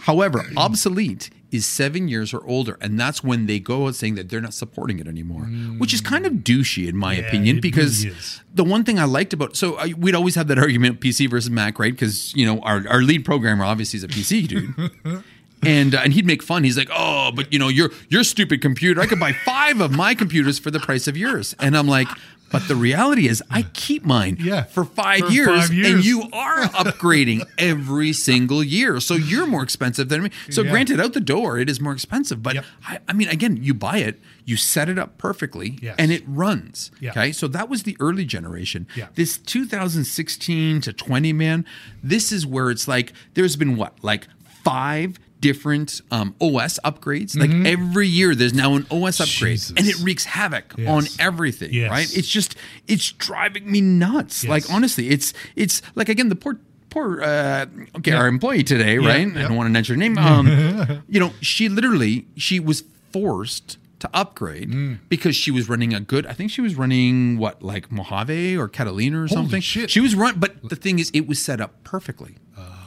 [SPEAKER 1] However, obsolete is seven years or older, and that's when they go out saying that they're not supporting it anymore, which is kind of douchey in my
[SPEAKER 2] Yeah,
[SPEAKER 1] opinion because
[SPEAKER 2] really
[SPEAKER 1] the one thing I liked about so I, we'd always have that argument PC versus Mac, right? Because you know our, our lead programmer obviously is a PC dude. And, uh, and he'd make fun. He's like, "Oh, but you know, your your stupid computer. I could buy five of my computers for the price of yours." And I'm like, But the reality is, I keep mine
[SPEAKER 2] Yeah,
[SPEAKER 1] for, five,
[SPEAKER 2] for
[SPEAKER 1] years,
[SPEAKER 2] five
[SPEAKER 1] and you are upgrading every single year. So you're more expensive than me. So
[SPEAKER 2] Yeah.
[SPEAKER 1] granted, out the door, it is more expensive. But
[SPEAKER 2] Yep.
[SPEAKER 1] I, I mean, again, you buy it, you set it up perfectly,
[SPEAKER 2] Yes.
[SPEAKER 1] and it runs.
[SPEAKER 2] Yeah.
[SPEAKER 1] Okay, so that was the early generation.
[SPEAKER 2] Yeah.
[SPEAKER 1] This 2016 to 20, man, this is where it's like there's been what, like five different um, OS upgrades. Like every year, there's now an OS upgrade,
[SPEAKER 2] Mm-hmm. Jesus.
[SPEAKER 1] and it wreaks havoc
[SPEAKER 2] Yes.
[SPEAKER 1] on everything.
[SPEAKER 2] Yes.
[SPEAKER 1] Right? It's just it's driving me nuts.
[SPEAKER 2] Yes.
[SPEAKER 1] Like honestly, it's it's like again the poor poor uh, okay our employee today, right? I don't want to mention her name. Um, you know, she literally she was forced to upgrade
[SPEAKER 2] Mm.
[SPEAKER 1] because she was running a good. I think she was running what like Mojave or Catalina or something.
[SPEAKER 2] shit.
[SPEAKER 1] She was run, but the thing is, it was set up perfectly.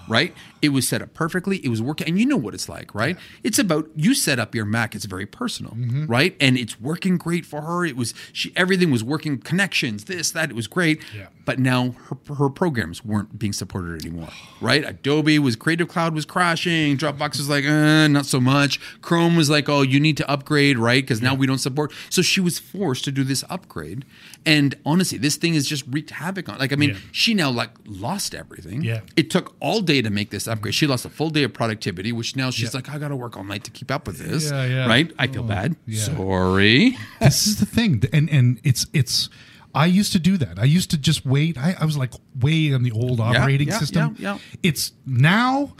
[SPEAKER 1] Right, it was set up perfectly. It was working, and you know what it's like, right? It's about you set up your Mac. It's very personal,
[SPEAKER 2] Mm-hmm.
[SPEAKER 1] right? And it's working great for her. It was she everything was working, connections, this, that. It was great.
[SPEAKER 2] Yeah.
[SPEAKER 1] But now her, her programs weren't being supported anymore, right? Adobe was Creative Cloud was crashing. Dropbox was like, uh, not so much. Chrome was like, oh, you need to upgrade, right? Because now we don't support. So she was forced to do this upgrade. And honestly, this thing has just wreaked havoc on. Like, I mean,
[SPEAKER 2] Yeah.
[SPEAKER 1] she now like lost everything.
[SPEAKER 2] Yeah.
[SPEAKER 1] It took all day to make this upgrade. She lost a full day of productivity, which now she's
[SPEAKER 2] Yeah.
[SPEAKER 1] like, I got to work all night to keep up with this.
[SPEAKER 2] Yeah, yeah.
[SPEAKER 1] Right? I feel oh, bad.
[SPEAKER 2] yeah.
[SPEAKER 1] Sorry.
[SPEAKER 2] this is the thing and and it's it's i used to do that i used to just wait i, I was like way on the old operating system
[SPEAKER 1] yeah, yeah.
[SPEAKER 2] it's now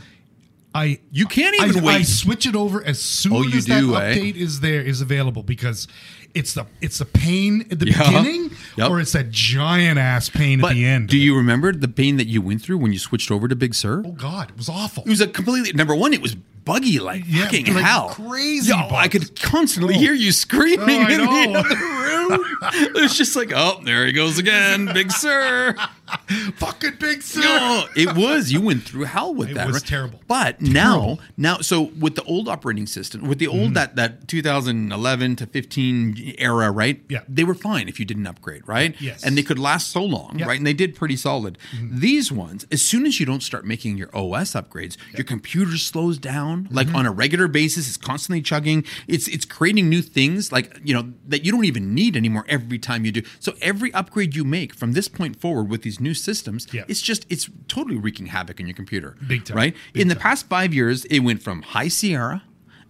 [SPEAKER 2] i
[SPEAKER 1] You can't
[SPEAKER 2] I,
[SPEAKER 1] even
[SPEAKER 2] I
[SPEAKER 1] wait.
[SPEAKER 2] switch it over as soon
[SPEAKER 1] Oh, you
[SPEAKER 2] as that
[SPEAKER 1] do, eh?
[SPEAKER 2] update is there is available because it's the it's the pain at the
[SPEAKER 1] Yeah.
[SPEAKER 2] beginning
[SPEAKER 1] Yep.
[SPEAKER 2] or it's that giant ass pain
[SPEAKER 1] But
[SPEAKER 2] at the end
[SPEAKER 1] do you remember the pain that you went through when you switched over to Big Sur?
[SPEAKER 2] oh god it was awful
[SPEAKER 1] It was a completely number one. It was buggy like
[SPEAKER 2] Yeah,
[SPEAKER 1] fucking
[SPEAKER 2] like
[SPEAKER 1] hell,
[SPEAKER 2] crazy
[SPEAKER 1] Yo, I could constantly hear you screaming
[SPEAKER 2] Oh,
[SPEAKER 1] in the other room. It was just like, oh, there he goes again, Big Sur.
[SPEAKER 2] fucking Big Sur
[SPEAKER 1] No, it was. You went through hell with
[SPEAKER 2] It
[SPEAKER 1] that.
[SPEAKER 2] It was
[SPEAKER 1] right?
[SPEAKER 2] terrible.
[SPEAKER 1] But now, now, so with the old operating system, with the old that that 2011 to 15 era, right?
[SPEAKER 2] Yeah.
[SPEAKER 1] they were fine if you didn't upgrade, right?
[SPEAKER 2] Yes.
[SPEAKER 1] and they could last so long, right? And they did pretty solid. These ones, as soon as you don't start making your OS upgrades, your computer slows down. Like
[SPEAKER 2] Mm-hmm.
[SPEAKER 1] on a regular basis, it's constantly chugging. It's it's creating new things, like you know that you don't even need anymore every time you do. So every upgrade you make from this point forward with these new systems,
[SPEAKER 2] Yeah.
[SPEAKER 1] it's just it's totally wreaking havoc in your computer.
[SPEAKER 2] Big time.
[SPEAKER 1] Right?
[SPEAKER 2] Big
[SPEAKER 1] in the
[SPEAKER 2] time.
[SPEAKER 1] past five years, it went from High Sierra,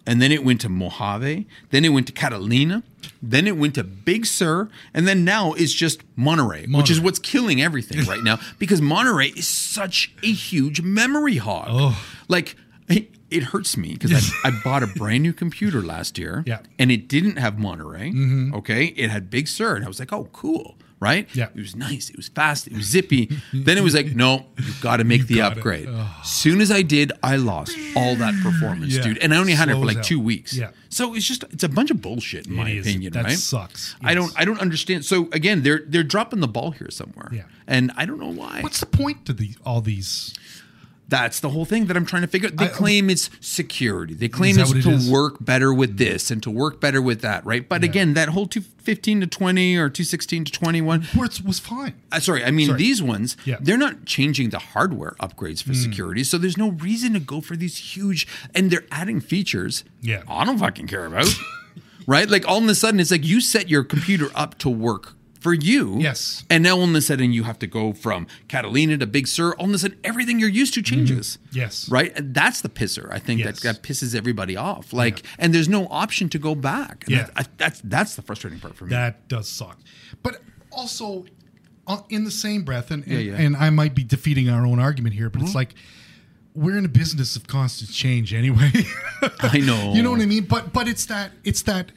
[SPEAKER 1] and then it went to Mojave, then it went to Catalina, then it went to Big Sur, and then now it's just Monterey, which is what's killing everything right now because Monterey is such a huge memory hog.
[SPEAKER 2] Oh.
[SPEAKER 1] Like it, it hurts me because I, I bought a brand new computer last year,
[SPEAKER 2] Yeah. Mm-hmm.
[SPEAKER 1] and it didn't have Monterey. Okay, it had Big Sur, and I was like, oh, cool. Right?
[SPEAKER 2] Yeah.
[SPEAKER 1] It was nice. It was fast. It was zippy. then it was like, no, you've got to make the
[SPEAKER 2] got it.
[SPEAKER 1] upgrade. Soon as I did, I lost all that performance,
[SPEAKER 2] Yeah.
[SPEAKER 1] dude. And I only had it for like
[SPEAKER 2] out.
[SPEAKER 1] two weeks.
[SPEAKER 2] Yeah.
[SPEAKER 1] So it's just it's a bunch of bullshit in my
[SPEAKER 2] is.
[SPEAKER 1] opinion,
[SPEAKER 2] That
[SPEAKER 1] right?
[SPEAKER 2] sucks.
[SPEAKER 1] I don't I don't understand. So again, they're they're dropping the ball here somewhere.
[SPEAKER 2] Yeah.
[SPEAKER 1] And I don't know why.
[SPEAKER 2] what's the point to the all these
[SPEAKER 1] That's the whole thing that I'm trying to figure out. They
[SPEAKER 2] I-
[SPEAKER 1] claim it's security. They claim it's
[SPEAKER 2] it
[SPEAKER 1] to work better with this and to work better with that, right? But again, that whole 215 to 20 or 216 to 21,
[SPEAKER 2] words was fine
[SPEAKER 1] uh, sorry, I mean
[SPEAKER 2] Sorry.
[SPEAKER 1] these ones.
[SPEAKER 2] Yeah.
[SPEAKER 1] They're not changing the hardware upgrades for security, so there's no reason to go for these huge. And they're adding features.
[SPEAKER 2] Yeah.
[SPEAKER 1] I don't fucking care about. right? Like all of a sudden, it's like you set your computer up to work for you.
[SPEAKER 2] Yes.
[SPEAKER 1] And now all of a sudden, you have to go from Catalina to Big Sur. All of a sudden, everything you're used to changes.
[SPEAKER 2] Yes.
[SPEAKER 1] Right. And that's the pisser. I think
[SPEAKER 2] Yes.
[SPEAKER 1] that that pisses everybody off. Like, and there's no option to go back. And
[SPEAKER 2] Yeah.
[SPEAKER 1] that- I, that's that's the frustrating part for me.
[SPEAKER 2] That does suck. But also, uh, in the same breath, and, and,
[SPEAKER 1] Yeah, yeah.
[SPEAKER 2] and I might be defeating our own argument here, but it's like we're in a business of constant change anyway.
[SPEAKER 1] I know.
[SPEAKER 2] you know what I mean? But but it's that it's that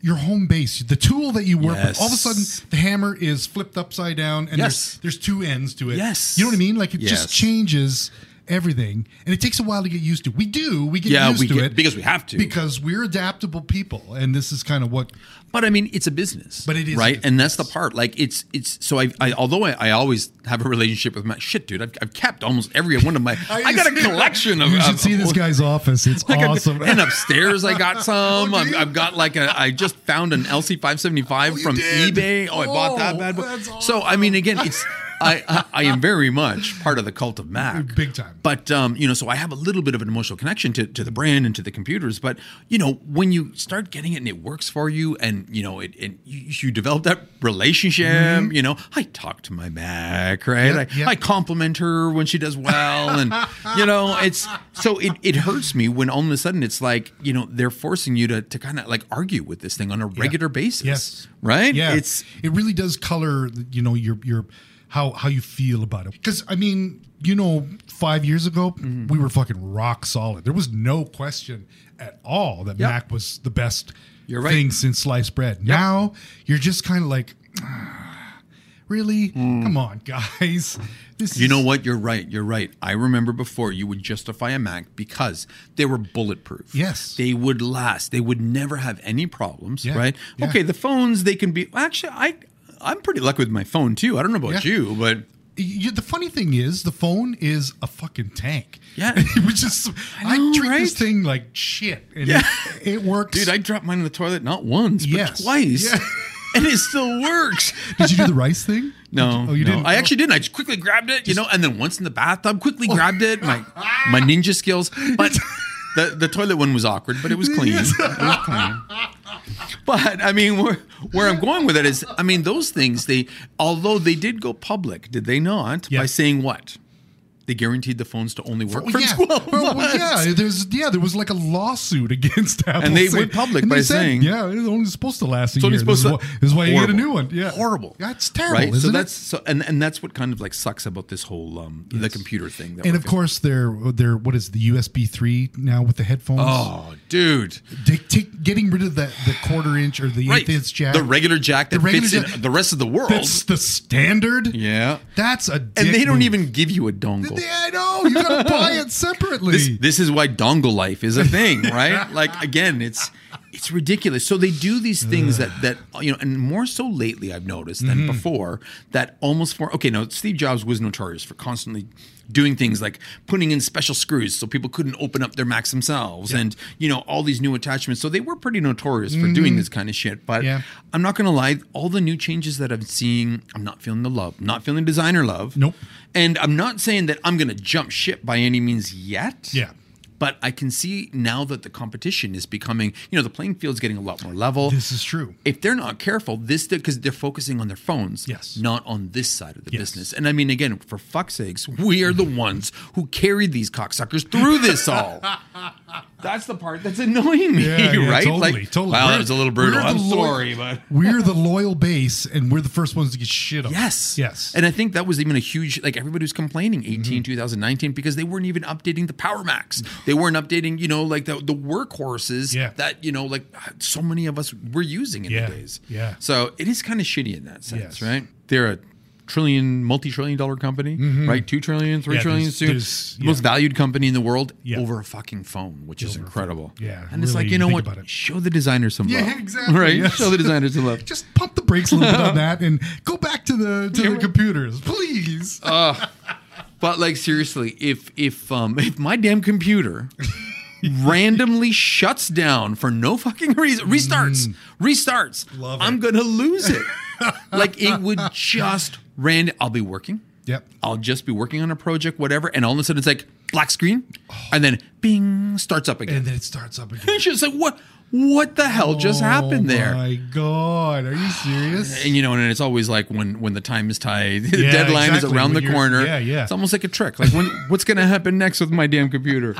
[SPEAKER 2] your home base, the tool that you work with. All of a sudden, the hammer is flipped upside down, and
[SPEAKER 1] Yes.
[SPEAKER 2] there's there's two ends to it.
[SPEAKER 1] Yes.
[SPEAKER 2] you know what I mean? Like it
[SPEAKER 1] Yes.
[SPEAKER 2] just changes everything, and it takes a while to get used to. We do, we get
[SPEAKER 1] Yeah,
[SPEAKER 2] used
[SPEAKER 1] we
[SPEAKER 2] to
[SPEAKER 1] get-
[SPEAKER 2] it
[SPEAKER 1] because we have to.
[SPEAKER 2] because we're adaptable people, and this is kind of what
[SPEAKER 1] But I mean, it's a business.
[SPEAKER 2] But it is
[SPEAKER 1] right, and that's the part. Like it's it's so I, I although I, I always have a relationship with my shit, dude. I've, I've kept almost every one of my. I, got a collection of.
[SPEAKER 2] You should
[SPEAKER 1] of-
[SPEAKER 2] see this guy's office. It's
[SPEAKER 1] Like
[SPEAKER 2] awesome.
[SPEAKER 1] and upstairs, I got some.
[SPEAKER 2] Oh,
[SPEAKER 1] I've. I've got like a. I just found an LC five seventy five
[SPEAKER 2] oh,
[SPEAKER 1] from
[SPEAKER 2] did?
[SPEAKER 1] eBay. Oh, I bought that
[SPEAKER 2] Oh,
[SPEAKER 1] bad boy.
[SPEAKER 2] that's
[SPEAKER 1] So I mean, again, it's I, I I am very much part of the cult of Mac,
[SPEAKER 2] Big time.
[SPEAKER 1] But um, you know, so I have a little bit of an emotional connection to, to the brand and to the computers. But you know, when you start getting it and it works for you, and you know, it, it you, you develop that relationship. You know, I talk to my Mac, right?
[SPEAKER 2] Yep,
[SPEAKER 1] I,
[SPEAKER 2] yep.
[SPEAKER 1] I compliment her when she does well, and you know, it's so it, it hurts me when all of a sudden it's like you know they're forcing you to to kind of like argue with this thing on a regular basis,
[SPEAKER 2] Yes.
[SPEAKER 1] right?
[SPEAKER 2] Yeah,
[SPEAKER 1] it's
[SPEAKER 2] it really does color, you know, your your how how you feel about it. Because I mean, you know, five years ago
[SPEAKER 1] Mm-hmm.
[SPEAKER 2] we were fucking rock solid. There was no question at all that
[SPEAKER 1] Yep.
[SPEAKER 2] Mac was the best
[SPEAKER 1] right.
[SPEAKER 2] thing since sliced bread. Now you're just kind of like, "Ah, really? Come on, guys. This
[SPEAKER 1] Mm. You
[SPEAKER 2] is-
[SPEAKER 1] know what? You're right. You're right. I remember before you would justify a Mac because they were bulletproof.
[SPEAKER 2] Yes.
[SPEAKER 1] They would last. They would never have any problems,
[SPEAKER 2] Yeah.
[SPEAKER 1] right?
[SPEAKER 2] Yeah.
[SPEAKER 1] Okay, the phones they can be actually I I'm pretty lucky with my phone too. I don't know about
[SPEAKER 2] Yeah.
[SPEAKER 1] you, but
[SPEAKER 2] You, the funny thing is, the phone is a fucking tank.
[SPEAKER 1] Yeah.
[SPEAKER 2] it was just. I,
[SPEAKER 1] know,
[SPEAKER 2] treat this thing like shit, and
[SPEAKER 1] Yeah.
[SPEAKER 2] it, it works.
[SPEAKER 1] dude, I dropped mine in the toilet not once, but
[SPEAKER 2] Yes.
[SPEAKER 1] twice.
[SPEAKER 2] Yeah.
[SPEAKER 1] And it still works.
[SPEAKER 2] Did you do the rice thing?
[SPEAKER 1] No,
[SPEAKER 2] Oh, you
[SPEAKER 1] no.
[SPEAKER 2] didn't?
[SPEAKER 1] I actually didn't. I just quickly grabbed it, you know, and then once in the bathtub, quickly oh. grabbed it. My my ninja skills, but the the toilet one was awkward, but it was clean. It was clean. But I mean, where where I'm going with it is, I mean, those things they, although they did go public, did they not? By saying what? They guaranteed the phones to only work for
[SPEAKER 2] yeah.
[SPEAKER 1] 12
[SPEAKER 2] Well, well,
[SPEAKER 1] months.
[SPEAKER 2] yeah, there's yeah, there was like a lawsuit against Apple,
[SPEAKER 1] And they
[SPEAKER 2] saying-
[SPEAKER 1] went public by
[SPEAKER 2] said,
[SPEAKER 1] saying-
[SPEAKER 2] yeah, it's only supposed to last a year.
[SPEAKER 1] supposed
[SPEAKER 2] this,
[SPEAKER 1] to-
[SPEAKER 2] is why, this is why you get a new one. Yeah,
[SPEAKER 1] horrible.
[SPEAKER 2] That's terrible,
[SPEAKER 1] right?
[SPEAKER 2] isn't
[SPEAKER 1] so
[SPEAKER 2] it?
[SPEAKER 1] so, and and that's what kind of like sucks about this whole um the computer thing.
[SPEAKER 2] And of course, they're they're what is the USB three now with the headphones?
[SPEAKER 1] oh, dude,
[SPEAKER 2] Take- take- getting rid of the the quarter inch or the
[SPEAKER 1] right?
[SPEAKER 2] eighth inch jack.
[SPEAKER 1] the regular jack that
[SPEAKER 2] The regular
[SPEAKER 1] fits
[SPEAKER 2] jack-
[SPEAKER 1] in the rest of the world.
[SPEAKER 2] That's the standard.
[SPEAKER 1] yeah,
[SPEAKER 2] That's a
[SPEAKER 1] and they don't
[SPEAKER 2] move.
[SPEAKER 1] even give you a dongle.
[SPEAKER 2] Yeah, I know. You gotta buy it separately.
[SPEAKER 1] This, this is why dongle life is a thing, right? like again, it's it's ridiculous. So they do these things that that you know, and more so lately I've noticed than
[SPEAKER 2] Mm-hmm.
[SPEAKER 1] before that almost for okay, now Steve Jobs was notorious for constantly doing things like putting in special screws so people couldn't open up their Macs themselves and you know all these new attachments. So they were pretty notorious for doing this kind of shit. But
[SPEAKER 2] Mm-hmm. Yeah.
[SPEAKER 1] I'm not gonna lie, all the new changes that I'm seeing, I'm not feeling the love. I'm not feeling designer love.
[SPEAKER 2] Nope.
[SPEAKER 1] And I'm not saying that I'm gonna jump ship by any means yet.
[SPEAKER 2] Yeah.
[SPEAKER 1] But I can see now that the competition is becoming, you know, the playing field's getting a lot more level.
[SPEAKER 2] This is true.
[SPEAKER 1] if they're not careful, this because they're focusing on their phones,
[SPEAKER 2] Yes.
[SPEAKER 1] not on this side of the
[SPEAKER 2] Yes.
[SPEAKER 1] business. And I mean, again, for fuck's sakes, we are the ones who carried these cocksuckers through this all. That's the part that's annoying me,
[SPEAKER 2] Yeah, yeah,
[SPEAKER 1] right?
[SPEAKER 2] Totally,
[SPEAKER 1] like,
[SPEAKER 2] totally.
[SPEAKER 1] Wow, that was a little brutal.
[SPEAKER 2] we're the
[SPEAKER 1] I'm
[SPEAKER 2] loyal-
[SPEAKER 1] sorry, but
[SPEAKER 2] we're the loyal base, and we're the first ones to get shit on.
[SPEAKER 1] Yes.
[SPEAKER 2] yes,
[SPEAKER 1] And I think that was even a huge, like everybody was complaining 18,
[SPEAKER 2] Mm-hmm.
[SPEAKER 1] 2019, because they weren't even updating the Power Macs. They weren't updating, you know, like the, the workhorses
[SPEAKER 2] Yeah.
[SPEAKER 1] that, you know, like so many of us were using in
[SPEAKER 2] Yeah.
[SPEAKER 1] the days.
[SPEAKER 2] Yeah.
[SPEAKER 1] So it is kind of shitty in that sense,
[SPEAKER 2] Yes.
[SPEAKER 1] right? They're a trillion, multi trillion dollar company, right? Two trillion, three
[SPEAKER 2] Yeah,
[SPEAKER 1] trillion
[SPEAKER 2] there's-
[SPEAKER 1] soon.
[SPEAKER 2] there's-
[SPEAKER 1] The most valued company in the world
[SPEAKER 2] Yeah.
[SPEAKER 1] over a fucking phone, which is incredible.
[SPEAKER 2] Yeah,
[SPEAKER 1] And it's like, you know what? Show the designer some love.
[SPEAKER 2] Yeah, exactly,
[SPEAKER 1] Right?
[SPEAKER 2] yes.
[SPEAKER 1] Show the designers some love.
[SPEAKER 2] just pump the brakes a little bit on that, and go back to the to the computers, please.
[SPEAKER 1] uh, But like seriously, if if um if my damn computer randomly shuts down for no fucking reason, restarts, restarts,
[SPEAKER 2] Mm. Love
[SPEAKER 1] I'm
[SPEAKER 2] it.
[SPEAKER 1] gonna lose it. like it would just random. I'll be working.
[SPEAKER 2] yep.
[SPEAKER 1] I'll just be working on a project, whatever, and all of a sudden it's like black screen, and then bing starts up again.
[SPEAKER 2] And then it starts up again.
[SPEAKER 1] It's just like what what the hell just happened
[SPEAKER 2] Oh
[SPEAKER 1] there?
[SPEAKER 2] my god, are you serious?
[SPEAKER 1] And you know, and it's always like when when the time is tight, the
[SPEAKER 2] Yeah,
[SPEAKER 1] deadline is around
[SPEAKER 2] When
[SPEAKER 1] the corner.
[SPEAKER 2] yeah, yeah.
[SPEAKER 1] It's almost like a trick. Like when what's going to happen next with my damn computer?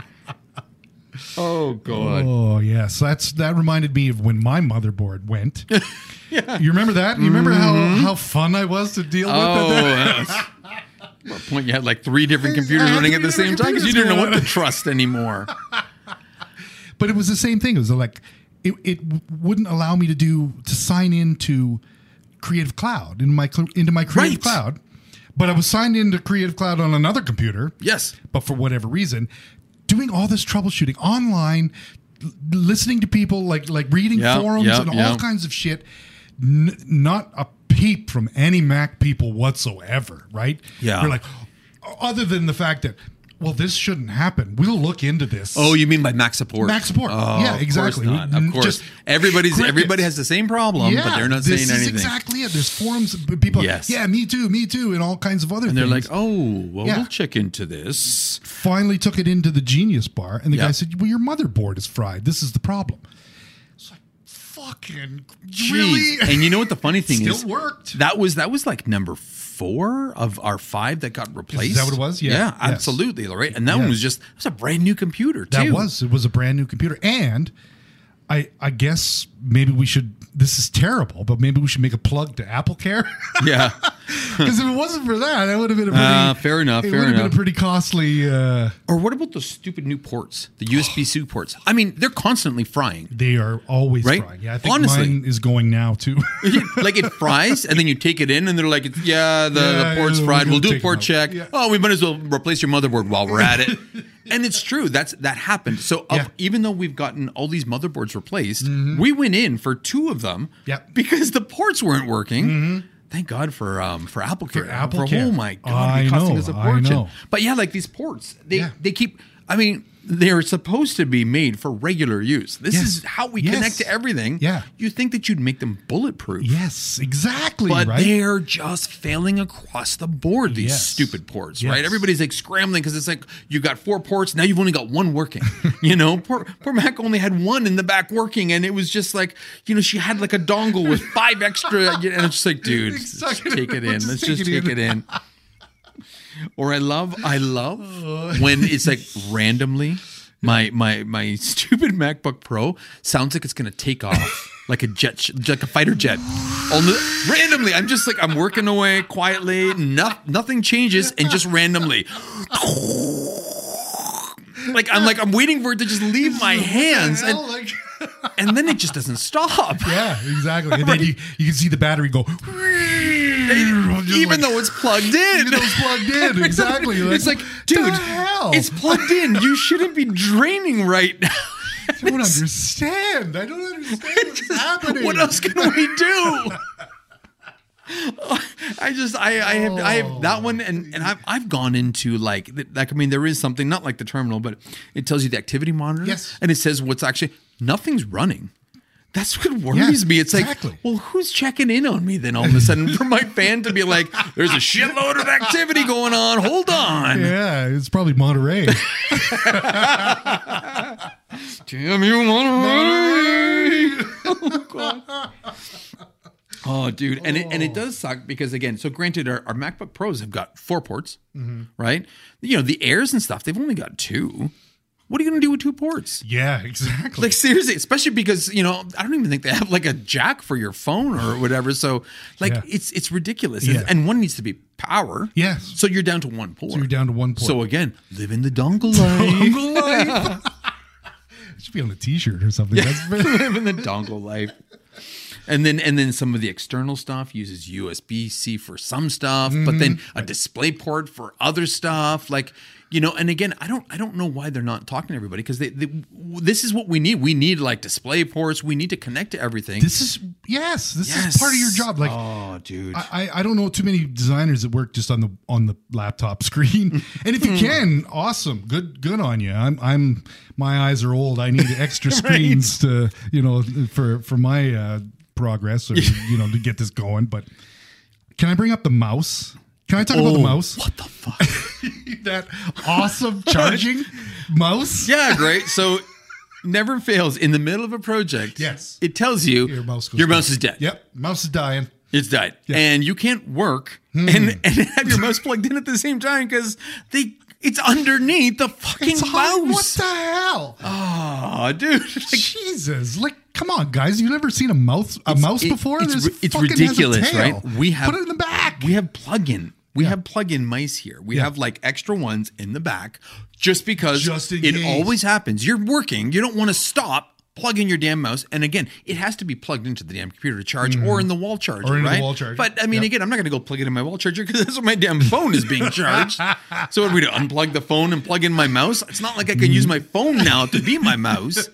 [SPEAKER 1] Oh god.
[SPEAKER 2] Oh yes, that's that reminded me of when my motherboard went. You remember that? You remember how mm-hmm. how fun I was to deal
[SPEAKER 1] Oh,
[SPEAKER 2] with it?
[SPEAKER 1] that's- at what point you had like three different computers running at the same time because you didn't know what to trust anymore.
[SPEAKER 2] But it was the same thing. It was like it, it wouldn't allow me to do to sign into Creative Cloud into my into my Creative
[SPEAKER 1] Right.
[SPEAKER 2] Cloud. But I was signed into Creative Cloud on another computer.
[SPEAKER 1] Yes.
[SPEAKER 2] But for whatever reason, doing all this troubleshooting online, l- listening to people like like reading
[SPEAKER 1] Yeah,
[SPEAKER 2] forums
[SPEAKER 1] yeah,
[SPEAKER 2] and
[SPEAKER 1] yeah.
[SPEAKER 2] all kinds of shit. N- not a peep from any Mac people whatsoever. Right?
[SPEAKER 1] Yeah.
[SPEAKER 2] You're like, oh, other than the fact that well, this shouldn't happen. We'll look into this.
[SPEAKER 1] Oh, you mean by Mac support?
[SPEAKER 2] Mac support.
[SPEAKER 1] Oh,
[SPEAKER 2] Yeah,
[SPEAKER 1] of
[SPEAKER 2] exactly.
[SPEAKER 1] Course not. Of course,
[SPEAKER 2] just
[SPEAKER 1] everybody's
[SPEAKER 2] crickets.
[SPEAKER 1] everybody has the same problem, but they're not
[SPEAKER 2] this
[SPEAKER 1] saying
[SPEAKER 2] is
[SPEAKER 1] anything.
[SPEAKER 2] exactly it. There's forums, people.
[SPEAKER 1] Yes.
[SPEAKER 2] Yeah, me too, me too, and all kinds of other
[SPEAKER 1] and they're
[SPEAKER 2] things.
[SPEAKER 1] like, "Oh, well,
[SPEAKER 2] Yeah.
[SPEAKER 1] we'll check into this."
[SPEAKER 2] finally took it into the Genius Bar, and the
[SPEAKER 1] Yeah.
[SPEAKER 2] guy said, "Well, your motherboard is fried. This is the problem." It's like, fucking
[SPEAKER 1] Jeez.
[SPEAKER 2] really?
[SPEAKER 1] And you know what the funny thing
[SPEAKER 2] Still
[SPEAKER 1] is?
[SPEAKER 2] Still worked.
[SPEAKER 1] That was that was like number four of our five that got replaced.
[SPEAKER 2] that what it was? Yeah.
[SPEAKER 1] Yeah,
[SPEAKER 2] Yes.
[SPEAKER 1] absolutely. Right. And that one was just it was a brand new computer too.
[SPEAKER 2] That was it was a brand new computer, and I I guess maybe we should. This is terrible, but maybe we should make a plug to Apple Care
[SPEAKER 1] Yeah.
[SPEAKER 2] because if it wasn't for that, that would have been a pretty
[SPEAKER 1] Uh, fair enough,
[SPEAKER 2] It
[SPEAKER 1] fair
[SPEAKER 2] would have been a pretty costly. Uh,
[SPEAKER 1] or what about those stupid new ports? The USB C ports. I mean, they're constantly frying.
[SPEAKER 2] they are always
[SPEAKER 1] Right?
[SPEAKER 2] frying. Yeah, I think
[SPEAKER 1] Honestly.
[SPEAKER 2] mine is going now too.
[SPEAKER 1] like it fries, and then you take it in, and they're like, "Yeah, the,
[SPEAKER 2] Yeah,
[SPEAKER 1] the port's
[SPEAKER 2] yeah,
[SPEAKER 1] fried. We'll do a port check.
[SPEAKER 2] Yeah.
[SPEAKER 1] Oh, we might as well replace your motherboard while we're at it." and it's true. That's that happened. So
[SPEAKER 2] Yeah. Mm-hmm.
[SPEAKER 1] even though we've gotten all these motherboards replaced, we went in for two of them.
[SPEAKER 2] Yep. Mm-hmm.
[SPEAKER 1] because the ports weren't working. Thank God for um for Apple Care.
[SPEAKER 2] Apple
[SPEAKER 1] for,
[SPEAKER 2] Care.
[SPEAKER 1] Oh my God,
[SPEAKER 2] I
[SPEAKER 1] costing
[SPEAKER 2] know,
[SPEAKER 1] us a fortune. But yeah, like these ports, they
[SPEAKER 2] Yeah.
[SPEAKER 1] they keep. I mean, they're supposed to be made for regular use. This
[SPEAKER 2] Yes.
[SPEAKER 1] is how we
[SPEAKER 2] Yes.
[SPEAKER 1] connect to everything.
[SPEAKER 2] Yeah.
[SPEAKER 1] you think that you'd make them bulletproof.
[SPEAKER 2] yes, exactly.
[SPEAKER 1] But
[SPEAKER 2] right.
[SPEAKER 1] they're just failing across the board, these
[SPEAKER 2] Yes.
[SPEAKER 1] stupid ports, right? Everybody's like scrambling because it's like you've got four ports, now you've only got one working. you know, poor, poor Mac only had one in the back working, and it was just like, you know, she had like a dongle with five extra, and it's just like, dude,
[SPEAKER 2] Just
[SPEAKER 1] just take it in. Let's just take it in. Or I love, I love when it's like randomly. My my my stupid MacBook Pro sounds like it's gonna take off like a jet, sh- like a fighter jet. On the, randomly, I'm just like I'm working away quietly. No, nothing changes, and just randomly, like I'm like I'm waiting for it to just leave my hands, and oh,
[SPEAKER 2] like-
[SPEAKER 1] and then it just doesn't stop.
[SPEAKER 2] yeah, exactly. And then you, you can see the battery go.
[SPEAKER 1] Even though it's plugged in.
[SPEAKER 2] Even though it's plugged in, exactly.
[SPEAKER 1] it's like, dude, it's plugged in. You shouldn't be draining right now.
[SPEAKER 2] I don't understand. I don't understand what's happening.
[SPEAKER 1] What else can we do? I just I I have I have that one and and I've I've gone into like like I mean there is something not like the terminal but it tells you the activity monitor
[SPEAKER 2] Yes.
[SPEAKER 1] and it says what's actually nothing's running. That's what worries me. It's
[SPEAKER 2] exactly.
[SPEAKER 1] like, well, who's checking in on me then all of a sudden for my fan to be like, there's a shitload of activity going on. Hold on.
[SPEAKER 2] Yeah, it's probably Monterey.
[SPEAKER 1] Damn you, Monterey. oh, God. Oh, dude. And it, and it does suck because, again, so granted, our, our MacBook Pros have got four ports, mm-hmm. right? You know, the Airs and stuff, they've only got two. What are you going to do with two ports?
[SPEAKER 2] yeah, exactly.
[SPEAKER 1] Like, seriously, especially because, you know, I don't even think they have like a jack for your phone or whatever. So, like,
[SPEAKER 2] Yeah.
[SPEAKER 1] it's it's ridiculous.
[SPEAKER 2] Yeah.
[SPEAKER 1] And one needs to be power.
[SPEAKER 2] Yes.
[SPEAKER 1] So you're down to one port.
[SPEAKER 2] so you're down to one port.
[SPEAKER 1] So, again, live in the dongle life.
[SPEAKER 2] Dongle life. it should be on a T-shirt or something. That's very,
[SPEAKER 1] living the dongle life. And then and then some of the external stuff uses USB C for some stuff, but then
[SPEAKER 2] Mm-hmm.
[SPEAKER 1] a display port for other stuff. Like you know, and again, I don't I don't know why they're not talking to everybody because they, they this is what we need. We need like display ports. We need to connect to everything.
[SPEAKER 2] this is yes, this
[SPEAKER 1] Yes.
[SPEAKER 2] is part of your job. Like
[SPEAKER 1] oh, dude.
[SPEAKER 2] I, I- I don't know too many designers that work just on the on the laptop screen. And if you can, awesome, good good on you. I'm I'm my eyes are old. I need extra screens to you know for for my uh, progress or you know to get this going. But can I bring up the mouse? Can I talk about the
[SPEAKER 1] Oh,
[SPEAKER 2] mouse?
[SPEAKER 1] What the fuck?
[SPEAKER 2] that awesome charging mouse.
[SPEAKER 1] yeah, great. So never fails in the middle of a project.
[SPEAKER 2] Yes.
[SPEAKER 1] It tells you
[SPEAKER 2] Your mouse goes
[SPEAKER 1] your mouse is dead.
[SPEAKER 2] Yep, mouse is dying.
[SPEAKER 1] It's died, and you can't work
[SPEAKER 2] Hmm.
[SPEAKER 1] and, and have your mouse plugged in at the same time because they it's underneath the fucking
[SPEAKER 2] It's hard. What the hell?
[SPEAKER 1] Oh, dude! Like,
[SPEAKER 2] Jesus! Like, come on, guys! You've never seen a mouse a mouse
[SPEAKER 1] it-
[SPEAKER 2] before?
[SPEAKER 1] it's it's
[SPEAKER 2] fucking has a
[SPEAKER 1] ridiculous, right? We have-
[SPEAKER 2] put it in the back.
[SPEAKER 1] we have plug-in. We have plug-in mice here. We have like extra ones in the back, just because
[SPEAKER 2] Just
[SPEAKER 1] it
[SPEAKER 2] case.
[SPEAKER 1] always happens. You're working. You don't want to stop. Plug in your damn mouse, and again, it has to be plugged into the damn computer to charge, or in the wall charger,
[SPEAKER 2] Mm-hmm. Or into the wall charger.
[SPEAKER 1] But I mean,
[SPEAKER 2] Yep.
[SPEAKER 1] again, I'm not going to go plug it in my wall charger because that's what my damn phone is being charged. so what do we do? Unplug the phone and plug in my mouse? It's not like I can use my phone now to be my mouse.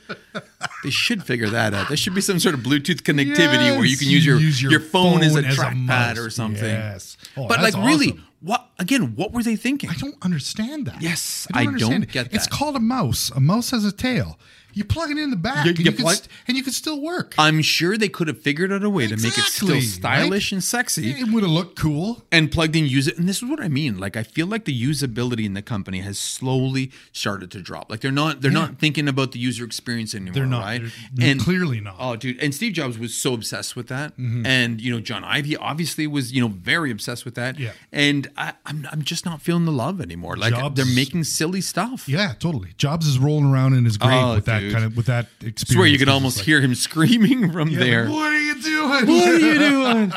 [SPEAKER 1] They should figure that out. There should be some sort of Bluetooth connectivity where you can use your
[SPEAKER 2] use
[SPEAKER 1] your, phone, as a
[SPEAKER 2] phone as a
[SPEAKER 1] trackpad or something.
[SPEAKER 2] Yes. Oh,
[SPEAKER 1] but like
[SPEAKER 2] that's
[SPEAKER 1] really, what again, what were they thinking?
[SPEAKER 2] I don't understand that.
[SPEAKER 1] Yes,
[SPEAKER 2] I
[SPEAKER 1] I
[SPEAKER 2] don't,
[SPEAKER 1] don't
[SPEAKER 2] understand it.
[SPEAKER 1] get
[SPEAKER 2] It's called a mouse. A mouse has a tail. You plug it in the back,
[SPEAKER 1] You-
[SPEAKER 2] and,
[SPEAKER 1] you
[SPEAKER 2] you can
[SPEAKER 1] plug-
[SPEAKER 2] st- and you can still work.
[SPEAKER 1] I'm sure they could have figured out a way to make it still stylish
[SPEAKER 2] right?
[SPEAKER 1] and sexy.
[SPEAKER 2] it would have looked cool.
[SPEAKER 1] and plugged in use it and this is what i mean like i feel like the usability in the company has slowly started to drop like they're not they're not thinking about the user experience anymore
[SPEAKER 2] They're not.
[SPEAKER 1] right
[SPEAKER 2] They're
[SPEAKER 1] and
[SPEAKER 2] clearly not.
[SPEAKER 1] oh dude and steve jobs was so obsessed with that
[SPEAKER 2] Mm-hmm.
[SPEAKER 1] and you know Jony Ive obviously was you know very obsessed with that
[SPEAKER 2] Yeah.
[SPEAKER 1] and I, I'm, I'm just not feeling the love anymore like
[SPEAKER 2] Jobs-
[SPEAKER 1] they're making silly stuff
[SPEAKER 2] Yeah, totally. Jobs is rolling around in his grave
[SPEAKER 1] Oh,
[SPEAKER 2] with that
[SPEAKER 1] dude.
[SPEAKER 2] kind of with that experience.
[SPEAKER 1] it's where you could almost
[SPEAKER 2] like,
[SPEAKER 1] hear him screaming from
[SPEAKER 2] yeah,
[SPEAKER 1] there
[SPEAKER 2] What are you doing?
[SPEAKER 1] What are you doing?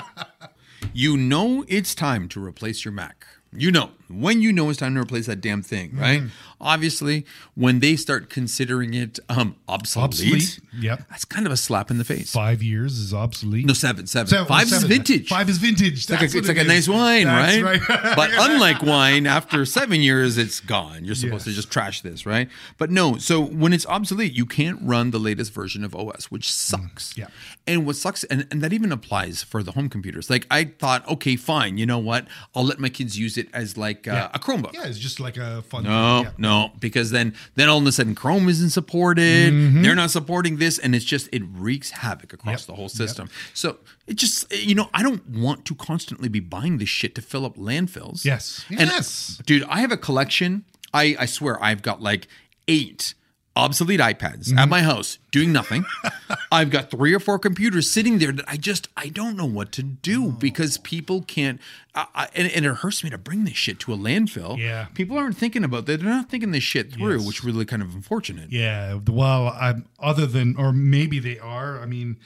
[SPEAKER 1] you know it's time to replace your Mac. You know when you know it's time to replace that damn thing, right? Obviously, when they start considering it um obsolete,
[SPEAKER 2] Obsolete, yep.
[SPEAKER 1] that's kind of a slap in the face.
[SPEAKER 2] Five years is obsolete.
[SPEAKER 1] No, seven, seven.
[SPEAKER 2] Seven-
[SPEAKER 1] Five is vintage.
[SPEAKER 2] Five is vintage.
[SPEAKER 1] It's like, a, it's like
[SPEAKER 2] it
[SPEAKER 1] a nice wine,
[SPEAKER 2] That's
[SPEAKER 1] right? but unlike wine, after seven years, it's gone. You're supposed to just trash this, right? But no, so when it's obsolete, you can't run the latest version of OS, which sucks.
[SPEAKER 2] Mm, yeah.
[SPEAKER 1] And what sucks, and, and that even applies for the home computers. Like I thought, okay, fine, you know what? I'll let my kids use it as like uh, a Chromebook.
[SPEAKER 2] Yeah, it's just like a fun.
[SPEAKER 1] No,
[SPEAKER 2] yeah.
[SPEAKER 1] no, because then then all of a sudden Chrome isn't supported.
[SPEAKER 2] Mm-hmm.
[SPEAKER 1] They're not supporting this, and it's just it wreaks havoc across
[SPEAKER 2] Yep,
[SPEAKER 1] the whole system. So it just you know I don't want to constantly be buying this shit to fill up landfills.
[SPEAKER 2] Yes.
[SPEAKER 1] And,
[SPEAKER 2] Yes.
[SPEAKER 1] dude, I have a collection. I I swear I've got like eight obsolete iPads
[SPEAKER 2] Mm-hmm.
[SPEAKER 1] at my house doing nothing. I've got three or four computers sitting there that I just I don't know what to do because people can't. I, I, and, and it hurts me to bring this shit to a landfill.
[SPEAKER 2] Yeah.
[SPEAKER 1] people aren't thinking about that. They're not thinking this shit through,
[SPEAKER 2] Yes.
[SPEAKER 1] which is really kind of unfortunate.
[SPEAKER 2] Yeah. Well, I'm, other than, or maybe they are. I mean,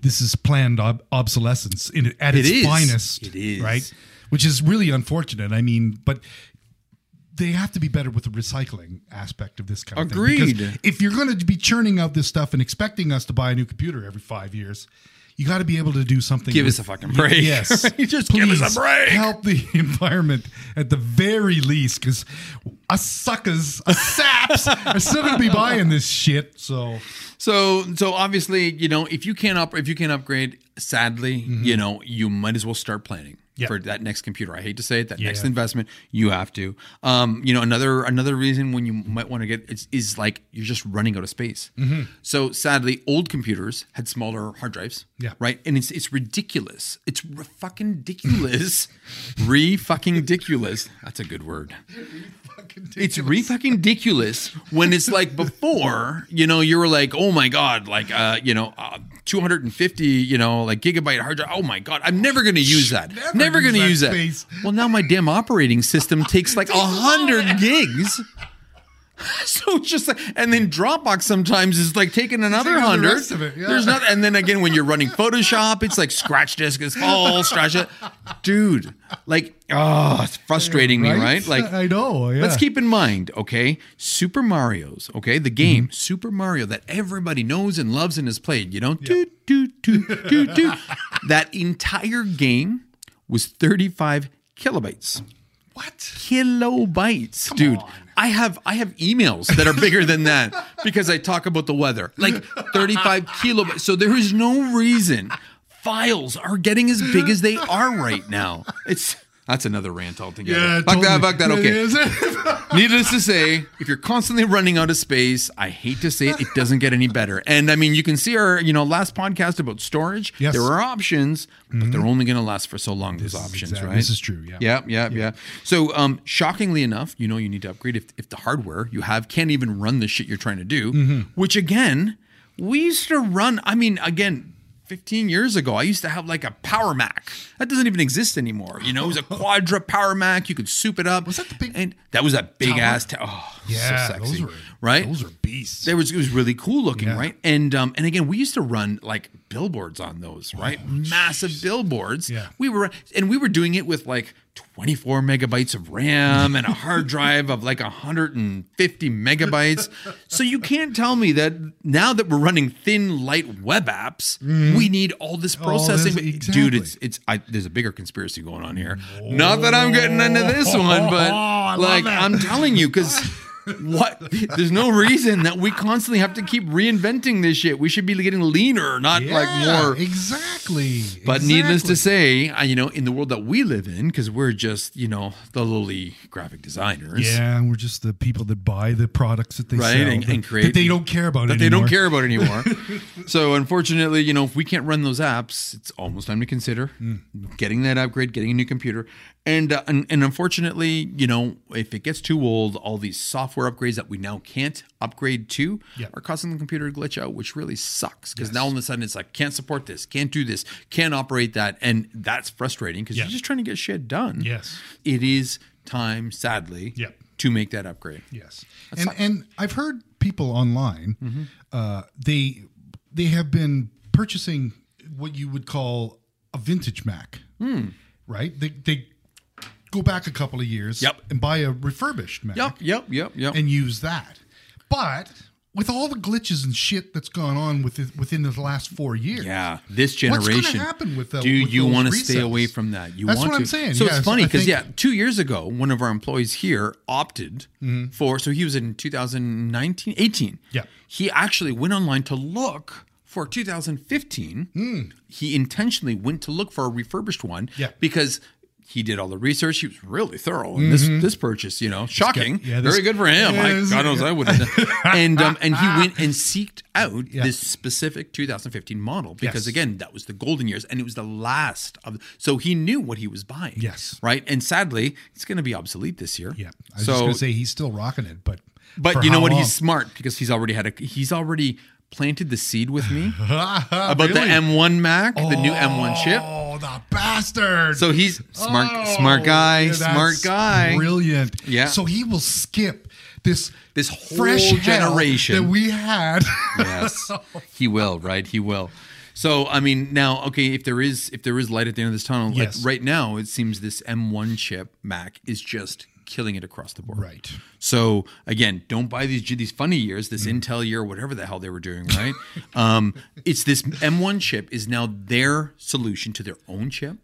[SPEAKER 2] this is planned ob- obsolescence in at
[SPEAKER 1] It
[SPEAKER 2] its
[SPEAKER 1] is.
[SPEAKER 2] finest.
[SPEAKER 1] It is.
[SPEAKER 2] right, which is really unfortunate. I mean, but they have to be better with the recycling aspect of this kind of thing.
[SPEAKER 1] Agreed.
[SPEAKER 2] if you're going to be churning out this stuff and expecting us to buy a new computer every five years. You got to be able to do something.
[SPEAKER 1] Give
[SPEAKER 2] with-
[SPEAKER 1] us a fucking break.
[SPEAKER 2] Yes,
[SPEAKER 1] Just give us a break.
[SPEAKER 2] Help the environment at the very least, because us suckers, us saps, are still going to be buying this shit. So
[SPEAKER 1] So so obviously, you know, if you can't up if you can't upgrade, sadly, mm-hmm. you know, you might as well start planning
[SPEAKER 2] Yeah.
[SPEAKER 1] for that next computer. I hate to say it, that next
[SPEAKER 2] Yeah.
[SPEAKER 1] investment, you have to. Um, you know, another another reason when you might want to get is, is like you're just running out of space. So sadly, old computers had smaller hard drives.
[SPEAKER 2] Yeah.
[SPEAKER 1] Right. And it's it's ridiculous. It's re- fucking ridiculous. re fucking ridiculous. That's a good word. It's re fucking ridiculous when it's like before, you know, you were like, oh my god, like uh, you know, uh, 250, you know, like gigabyte hard drive. Oh my god, I'm never going to use that.
[SPEAKER 2] Never
[SPEAKER 1] Never, going to
[SPEAKER 2] that
[SPEAKER 1] use that. Well, now my damn operating system takes like a hundred gigs. So it's just like, and then Dropbox sometimes is like taking another
[SPEAKER 2] the
[SPEAKER 1] hundred.
[SPEAKER 2] rest yeah.
[SPEAKER 1] There's not, and then again when you're running Photoshop, it's like scratch disk is full, scratch it, dude. Like, oh, it's frustrating me, right? Like,
[SPEAKER 2] I know. Yeah.
[SPEAKER 1] Let's keep in mind, okay, Super Mario's, okay, the game mm-hmm. Super Mario that everybody knows and loves and has played, you know, do, do, do, do, do. that entire game was 35 kilobytes.
[SPEAKER 2] what?
[SPEAKER 1] Kilobytes, dude. I have I have emails that are bigger than that because I talk about the weather. Like 35 kilobytes. So there is no reason files are getting as big as they are right now. It's that's another rant altogether.
[SPEAKER 2] Yeah,
[SPEAKER 1] fuck that,
[SPEAKER 2] totally.
[SPEAKER 1] fuck that. Okay. Needless to say, if you're constantly running out of space, I hate to say it, it doesn't get any better. And I mean, you can see our, you know, last podcast about storage.
[SPEAKER 2] Yes.
[SPEAKER 1] There are options, but they're only going to last for so long. Those options,
[SPEAKER 2] exact-
[SPEAKER 1] right?
[SPEAKER 2] this is true, yeah.
[SPEAKER 1] Yeah, yeah, yeah. So, um, shockingly enough, you know, you need to upgrade if if the hardware you have can't even run the shit you're trying to do.
[SPEAKER 2] Mm-hmm.
[SPEAKER 1] Which again, we used to run. I mean, again. 15 years ago, I used to have like a Power Mac. That doesn't even exist anymore. You know, it was a Quadra Power Mac. You could soup it up.
[SPEAKER 2] Was that the big
[SPEAKER 1] And that was that big
[SPEAKER 2] tower?
[SPEAKER 1] ass. Ta- oh,
[SPEAKER 2] Yeah,
[SPEAKER 1] so sexy,
[SPEAKER 2] those were
[SPEAKER 1] right?
[SPEAKER 2] Those are beasts.
[SPEAKER 1] There was it was really cool looking,
[SPEAKER 2] Yeah.
[SPEAKER 1] right? And um and again, we used to run like billboards on those, right? Massive billboards.
[SPEAKER 2] Oh, Yeah.
[SPEAKER 1] We were and we were doing it with like 24 megabytes of RAM and a hard drive of like 150 megabytes. So you can't tell me that now that we're running thin light web apps, we need all this processing.
[SPEAKER 2] this-
[SPEAKER 1] But, Dude, it's it's I, there's a bigger conspiracy going on here. Not that I'm getting into this one, but
[SPEAKER 2] Oh,
[SPEAKER 1] like. I'm telling you cuz what? There's no reason that we constantly have to keep reinventing this shit. We should be getting leaner, not like more.
[SPEAKER 2] exactly.
[SPEAKER 1] But needless to say, uh, you know, in the world that we live in, because we're just, you know, the lowly graphic designers.
[SPEAKER 2] yeah, we're just the people that buy the products that they
[SPEAKER 1] Right,
[SPEAKER 2] sell
[SPEAKER 1] and-
[SPEAKER 2] that,
[SPEAKER 1] and create-
[SPEAKER 2] that they don't care about
[SPEAKER 1] that they
[SPEAKER 2] anymore.
[SPEAKER 1] don't care about anymore. so unfortunately, you know, if we can't run those apps, it's almost time to consider
[SPEAKER 2] Hmm.
[SPEAKER 1] getting that upgrade, getting a new computer. And, uh, and and unfortunately, you know, if it gets too old, all these software upgrades that we now can't upgrade to
[SPEAKER 2] Yeah.
[SPEAKER 1] are causing the computer to glitch out, which really sucks because now all of a sudden it's like can't support this, can't do this, can't operate that, and that's frustrating because you're just trying to get shit done.
[SPEAKER 2] Yes.
[SPEAKER 1] it is time, sadly,
[SPEAKER 2] Yeah.
[SPEAKER 1] to make that upgrade.
[SPEAKER 2] Yes, and and I've heard people online, uh, they they have been purchasing what you would call a vintage Mac, right? They they go back a couple of years,
[SPEAKER 1] Yep.
[SPEAKER 2] and buy a refurbished Mac,
[SPEAKER 1] Yep, yep, yep, yep.
[SPEAKER 2] and use that. But with all the glitches and shit that's gone on with within the last four years,
[SPEAKER 1] Yeah, this generation.
[SPEAKER 2] What's gonna happen with the-
[SPEAKER 1] Do you want to stay away from that? You
[SPEAKER 2] That's
[SPEAKER 1] want
[SPEAKER 2] what
[SPEAKER 1] to.
[SPEAKER 2] I'm saying.
[SPEAKER 1] So
[SPEAKER 2] Yes,
[SPEAKER 1] it's funny because yeah, two years ago, one of our employees here opted mm-hmm. for. So he was in 2019, 18.
[SPEAKER 2] Yeah.
[SPEAKER 1] he actually went online to look for 2015. Hmm. He intentionally went to look for a refurbished one.
[SPEAKER 2] Yeah.
[SPEAKER 1] because. He did all the research. He was really thorough in this this purchase. You know, shocking.
[SPEAKER 2] yeah, this-
[SPEAKER 1] Very good for him.
[SPEAKER 2] Yeah,
[SPEAKER 1] I, God knows I wouldn't. and um, and he went and seeked out
[SPEAKER 2] Yeah.
[SPEAKER 1] this specific 2015 model because
[SPEAKER 2] Yes.
[SPEAKER 1] again that was the golden years and it was the last of so he knew what he was buying
[SPEAKER 2] Yes.
[SPEAKER 1] right and sadly it's going to be obsolete this year
[SPEAKER 2] yeah. I was
[SPEAKER 1] so
[SPEAKER 2] just gonna say he's still rocking it, but
[SPEAKER 1] but you know what
[SPEAKER 2] long?
[SPEAKER 1] he's smart because he's already had a he's already planted the seed with me about the M1 Mac the new M1 chip
[SPEAKER 2] Oh, the bastard!
[SPEAKER 1] so he's smart
[SPEAKER 2] Oh,
[SPEAKER 1] smart guy
[SPEAKER 2] yeah,
[SPEAKER 1] smart guy
[SPEAKER 2] brilliant.
[SPEAKER 1] Yeah.
[SPEAKER 2] So he will skip this
[SPEAKER 1] This whole
[SPEAKER 2] fresh
[SPEAKER 1] generation.
[SPEAKER 2] that we had.
[SPEAKER 1] yes he will right he will so i mean now okay if there is if there is light at the end of this tunnel
[SPEAKER 2] Yes.
[SPEAKER 1] like right now it seems this m1 chip mac is just killing it across the board.
[SPEAKER 2] Right.
[SPEAKER 1] so again don't buy these these funny years this intel year whatever the hell they were doing right? Um it's this m1 chip is now their solution to their own chip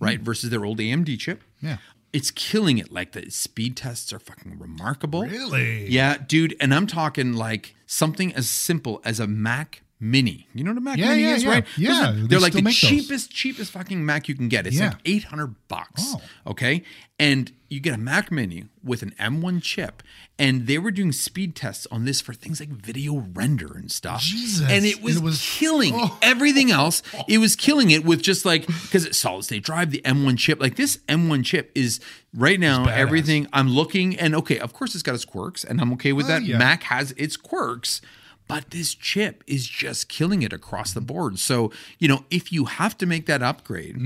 [SPEAKER 1] right versus their old amd chip.
[SPEAKER 2] Yeah.
[SPEAKER 1] it's killing it. Like the speed tests are fucking remarkable.
[SPEAKER 2] Really?
[SPEAKER 1] yeah, dude, and I'm talking like something as simple as a Mac Mini. You know what a Mac
[SPEAKER 2] Yeah,
[SPEAKER 1] Mini
[SPEAKER 2] yeah,
[SPEAKER 1] is,
[SPEAKER 2] yeah.
[SPEAKER 1] right?
[SPEAKER 2] Yeah, they
[SPEAKER 1] they're like the
[SPEAKER 2] make those.
[SPEAKER 1] cheapest, cheapest fucking Mac you can get. It's like 800 bucks.
[SPEAKER 2] Oh.
[SPEAKER 1] Okay, and you get a Mac Mini with an M1 chip, and they were doing speed tests on this for things like video render and stuff.
[SPEAKER 2] Jesus.
[SPEAKER 1] and it was,
[SPEAKER 2] It was-
[SPEAKER 1] killing
[SPEAKER 2] Oh.
[SPEAKER 1] everything else. It was killing it with just like because it's solid state drive, the M1 chip. Like this M1 chip is right now everything I'm looking and okay, of course it's got its quirks, and I'm okay with
[SPEAKER 2] Oh,
[SPEAKER 1] that. Mac has its quirks, but this chip is just killing it across the board. So you know, if you have to make that upgrade,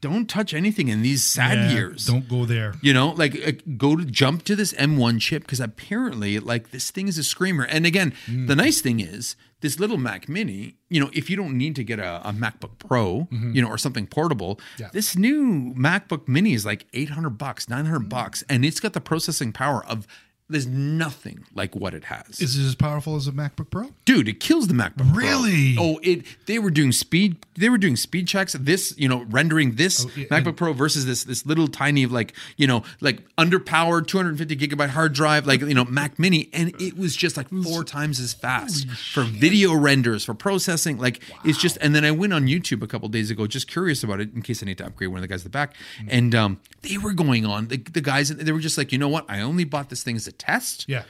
[SPEAKER 1] don't touch anything in these sad
[SPEAKER 2] Mm-hmm. Yeah,
[SPEAKER 1] years.
[SPEAKER 2] Don't go there.
[SPEAKER 1] You know, like uh, go to jump to this M1 chip because apparently, like this thing is a screamer. And again,
[SPEAKER 2] Mm.
[SPEAKER 1] the nice thing is this little Mac Mini. You know, if you don't need to get a, a MacBook Pro, you know, or something portable,
[SPEAKER 2] Mm-hmm. Yeah.
[SPEAKER 1] this new MacBook Mini is like eight hundred bucks, nine
[SPEAKER 2] Mm.
[SPEAKER 1] bucks, and it's got the processing power of. There's nothing like what it has.
[SPEAKER 2] Is it as powerful as a MacBook Pro?
[SPEAKER 1] Dude, it kills the MacBook. Pro.
[SPEAKER 2] Really?
[SPEAKER 1] Oh, it. They were doing speed. They were doing speed checks. This, you know, rendering this
[SPEAKER 2] Oh, yeah,
[SPEAKER 1] MacBook Pro versus this this little tiny like you know like underpowered 250 gigabyte hard drive like you know Mac Mini, and it was just like four times as fast for video renders for processing. Like it's just. And then I went on YouTube a couple days ago, just curious about it in case I need to upgrade one of the guys at the back,
[SPEAKER 2] Mm.
[SPEAKER 1] and um, they were going on the, the guys. They were just like, you know what? I only bought this thing as a test.
[SPEAKER 2] Yeah.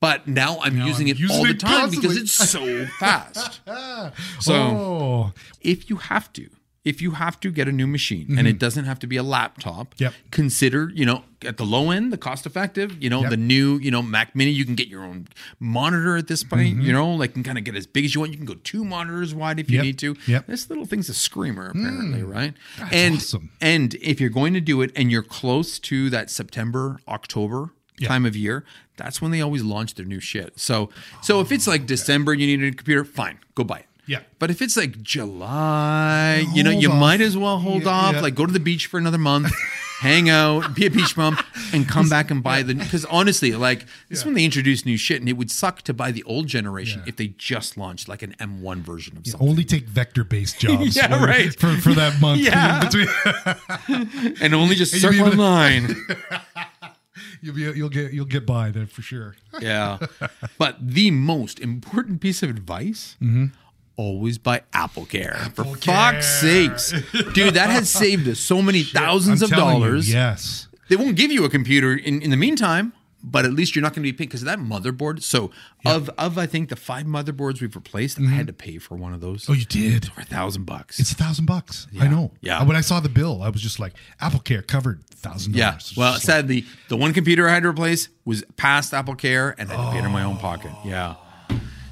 [SPEAKER 1] But now I'm using
[SPEAKER 2] I'm
[SPEAKER 1] it
[SPEAKER 2] using
[SPEAKER 1] all the
[SPEAKER 2] it
[SPEAKER 1] time because it's so fast. So
[SPEAKER 2] oh,
[SPEAKER 1] if you have to, if you have to get a new machine and it doesn't have to be a laptop,
[SPEAKER 2] Mm-hmm. Yep.
[SPEAKER 1] consider, you know, at the low end, the cost effective, you know,
[SPEAKER 2] Yep.
[SPEAKER 1] the new, you know, Mac Mini, you can get your own monitor at this point,
[SPEAKER 2] Mm-hmm.
[SPEAKER 1] you know, like can kind of get as big as you want. You can go two monitors wide if you
[SPEAKER 2] Yep.
[SPEAKER 1] need to.
[SPEAKER 2] Yep. Mm.
[SPEAKER 1] This little thing's a screamer, apparently, right? and
[SPEAKER 2] awesome.
[SPEAKER 1] and if you're going to do it and you're close to that September, October
[SPEAKER 2] Yeah.
[SPEAKER 1] time of year, that's when they always launch their new shit. So so if it's like oh, December and you need a new computer, fine, go buy it.
[SPEAKER 2] Yeah.
[SPEAKER 1] But if it's like July, you know,
[SPEAKER 2] Hold
[SPEAKER 1] you
[SPEAKER 2] off.
[SPEAKER 1] might as well hold
[SPEAKER 2] Yeah,
[SPEAKER 1] off.
[SPEAKER 2] yeah.
[SPEAKER 1] Like go to the beach for another month, hang out, be a beach bum, and come back and buy the. Because honestly, like this is when they introduce new shit, and it would suck to buy the old generation
[SPEAKER 2] Yeah.
[SPEAKER 1] if they just launched like an M1 version of something,
[SPEAKER 2] only take vector-based jobs.
[SPEAKER 1] Yeah,
[SPEAKER 2] for,
[SPEAKER 1] right.
[SPEAKER 2] For, for that month.
[SPEAKER 1] Yeah.
[SPEAKER 2] Between-
[SPEAKER 1] and only just
[SPEAKER 2] you
[SPEAKER 1] circle online.
[SPEAKER 2] You'll be you'll get you'll get by there for sure.
[SPEAKER 1] Yeah. but the most important piece of advice mm-hmm. always buy Apple Care. For
[SPEAKER 2] Apple
[SPEAKER 1] fuck's
[SPEAKER 2] Care.
[SPEAKER 1] sakes. Dude, that has saved us so many thousands
[SPEAKER 2] I'm
[SPEAKER 1] of
[SPEAKER 2] telling you,
[SPEAKER 1] dollars.
[SPEAKER 2] yes.
[SPEAKER 1] They won't give you a computer in, in the meantime, but at least you're not going to be paying because of that motherboard. So, of, of I think the five motherboards we've replaced, I had to pay for one of those
[SPEAKER 2] Oh, you did.
[SPEAKER 1] for a thousand bucks.
[SPEAKER 2] It's a thousand bucks. I know.
[SPEAKER 1] Yeah.
[SPEAKER 2] When I saw the bill, I was just like, Apple Care covered thousand dollars. yeah.
[SPEAKER 1] Well, sadly, the one computer I had to replace was past Apple Care and I had to pay it in my own pocket. Yeah.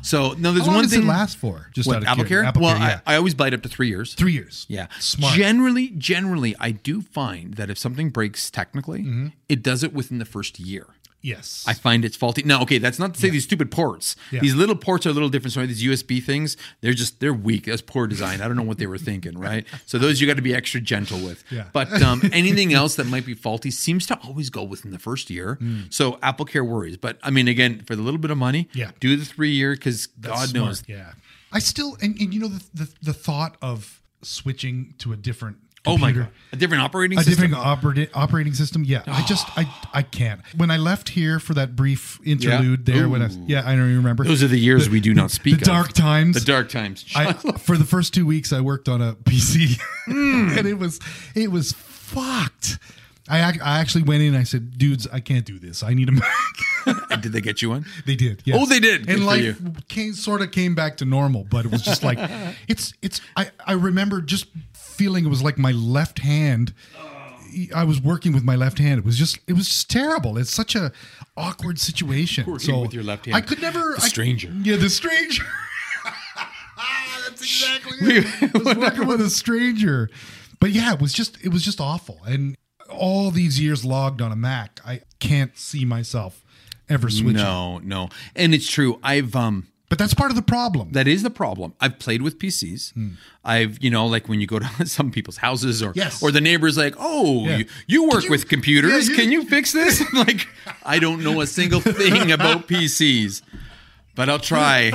[SPEAKER 1] So, no, there's
[SPEAKER 2] How long
[SPEAKER 1] one
[SPEAKER 2] does
[SPEAKER 1] thing.
[SPEAKER 2] it last for? Just
[SPEAKER 1] What,
[SPEAKER 2] out of
[SPEAKER 1] Apple Care?
[SPEAKER 2] Apple
[SPEAKER 1] well,
[SPEAKER 2] Care, yeah.
[SPEAKER 1] I, I always bite up to three years.
[SPEAKER 2] Three years.
[SPEAKER 1] Yeah.
[SPEAKER 2] Smart.
[SPEAKER 1] Generally, generally, I do find that if something breaks technically,
[SPEAKER 2] Mm-hmm.
[SPEAKER 1] it does it within the first year.
[SPEAKER 2] Yes.
[SPEAKER 1] I find it's faulty. Now, okay, that's not to say these stupid ports.
[SPEAKER 2] Yeah.
[SPEAKER 1] These little ports are a little different. So these USB things, they're just they're weak. That's poor design. I don't know what they were thinking, right? So those you got to be extra gentle with.
[SPEAKER 2] Yeah.
[SPEAKER 1] But um, anything else that might be faulty seems to always go within the first year. So Apple Care worries. But I mean, again, for the little bit of money,
[SPEAKER 2] Yeah.
[SPEAKER 1] do the three year because God
[SPEAKER 2] smart,
[SPEAKER 1] knows.
[SPEAKER 2] Yeah. I still and, and you know the, the the thought of switching to a different
[SPEAKER 1] Oh my god, a different operating system.
[SPEAKER 2] a
[SPEAKER 1] system.
[SPEAKER 2] different operating operating system. Yeah, I just I I can't. When I left here for that brief interlude there, when I
[SPEAKER 1] Ooh.
[SPEAKER 2] yeah I don't even remember.
[SPEAKER 1] Those are the years we do not speak.
[SPEAKER 2] the
[SPEAKER 1] of.
[SPEAKER 2] dark times.
[SPEAKER 1] The dark times.
[SPEAKER 2] I, for the first two weeks, I worked on a PC,
[SPEAKER 1] Hmm.
[SPEAKER 2] and it was it was fucked. I ac- I actually went in. and I said, "Dudes, I can't do this. I need a Mac."
[SPEAKER 1] And did they get you one?
[SPEAKER 2] they did. Yes.
[SPEAKER 1] Oh, they did. Good
[SPEAKER 2] And
[SPEAKER 1] for
[SPEAKER 2] life
[SPEAKER 1] you.
[SPEAKER 2] came sort of came back to normal, but it was just like it's it's. I I remember just feeling it was like my left hand. I was working with my left hand. It was just it was just terrible. It's such a awkward situation.
[SPEAKER 1] Working
[SPEAKER 2] so
[SPEAKER 1] with your left hand.
[SPEAKER 2] I could never.
[SPEAKER 1] The
[SPEAKER 2] I-
[SPEAKER 1] stranger.
[SPEAKER 2] yeah, the stranger. That's exactly it. I was working with a stranger. But yeah, it was just it was just awful. And all these years logged on a Mac, I can't see myself ever switching.
[SPEAKER 1] No, no. And it's true. I've um
[SPEAKER 2] But that's part of the problem.
[SPEAKER 1] that is the problem. I've played with PCs. Hmm. I've, you know, like when you go to some people's houses or
[SPEAKER 2] Yes.
[SPEAKER 1] or the neighbor's like, "Oh,
[SPEAKER 2] Yeah.
[SPEAKER 1] you, you work
[SPEAKER 2] you-
[SPEAKER 1] with computers.
[SPEAKER 2] Yeah, you-
[SPEAKER 1] Can you fix this?" I'm like, I don't know a single thing about PCs. But I'll try.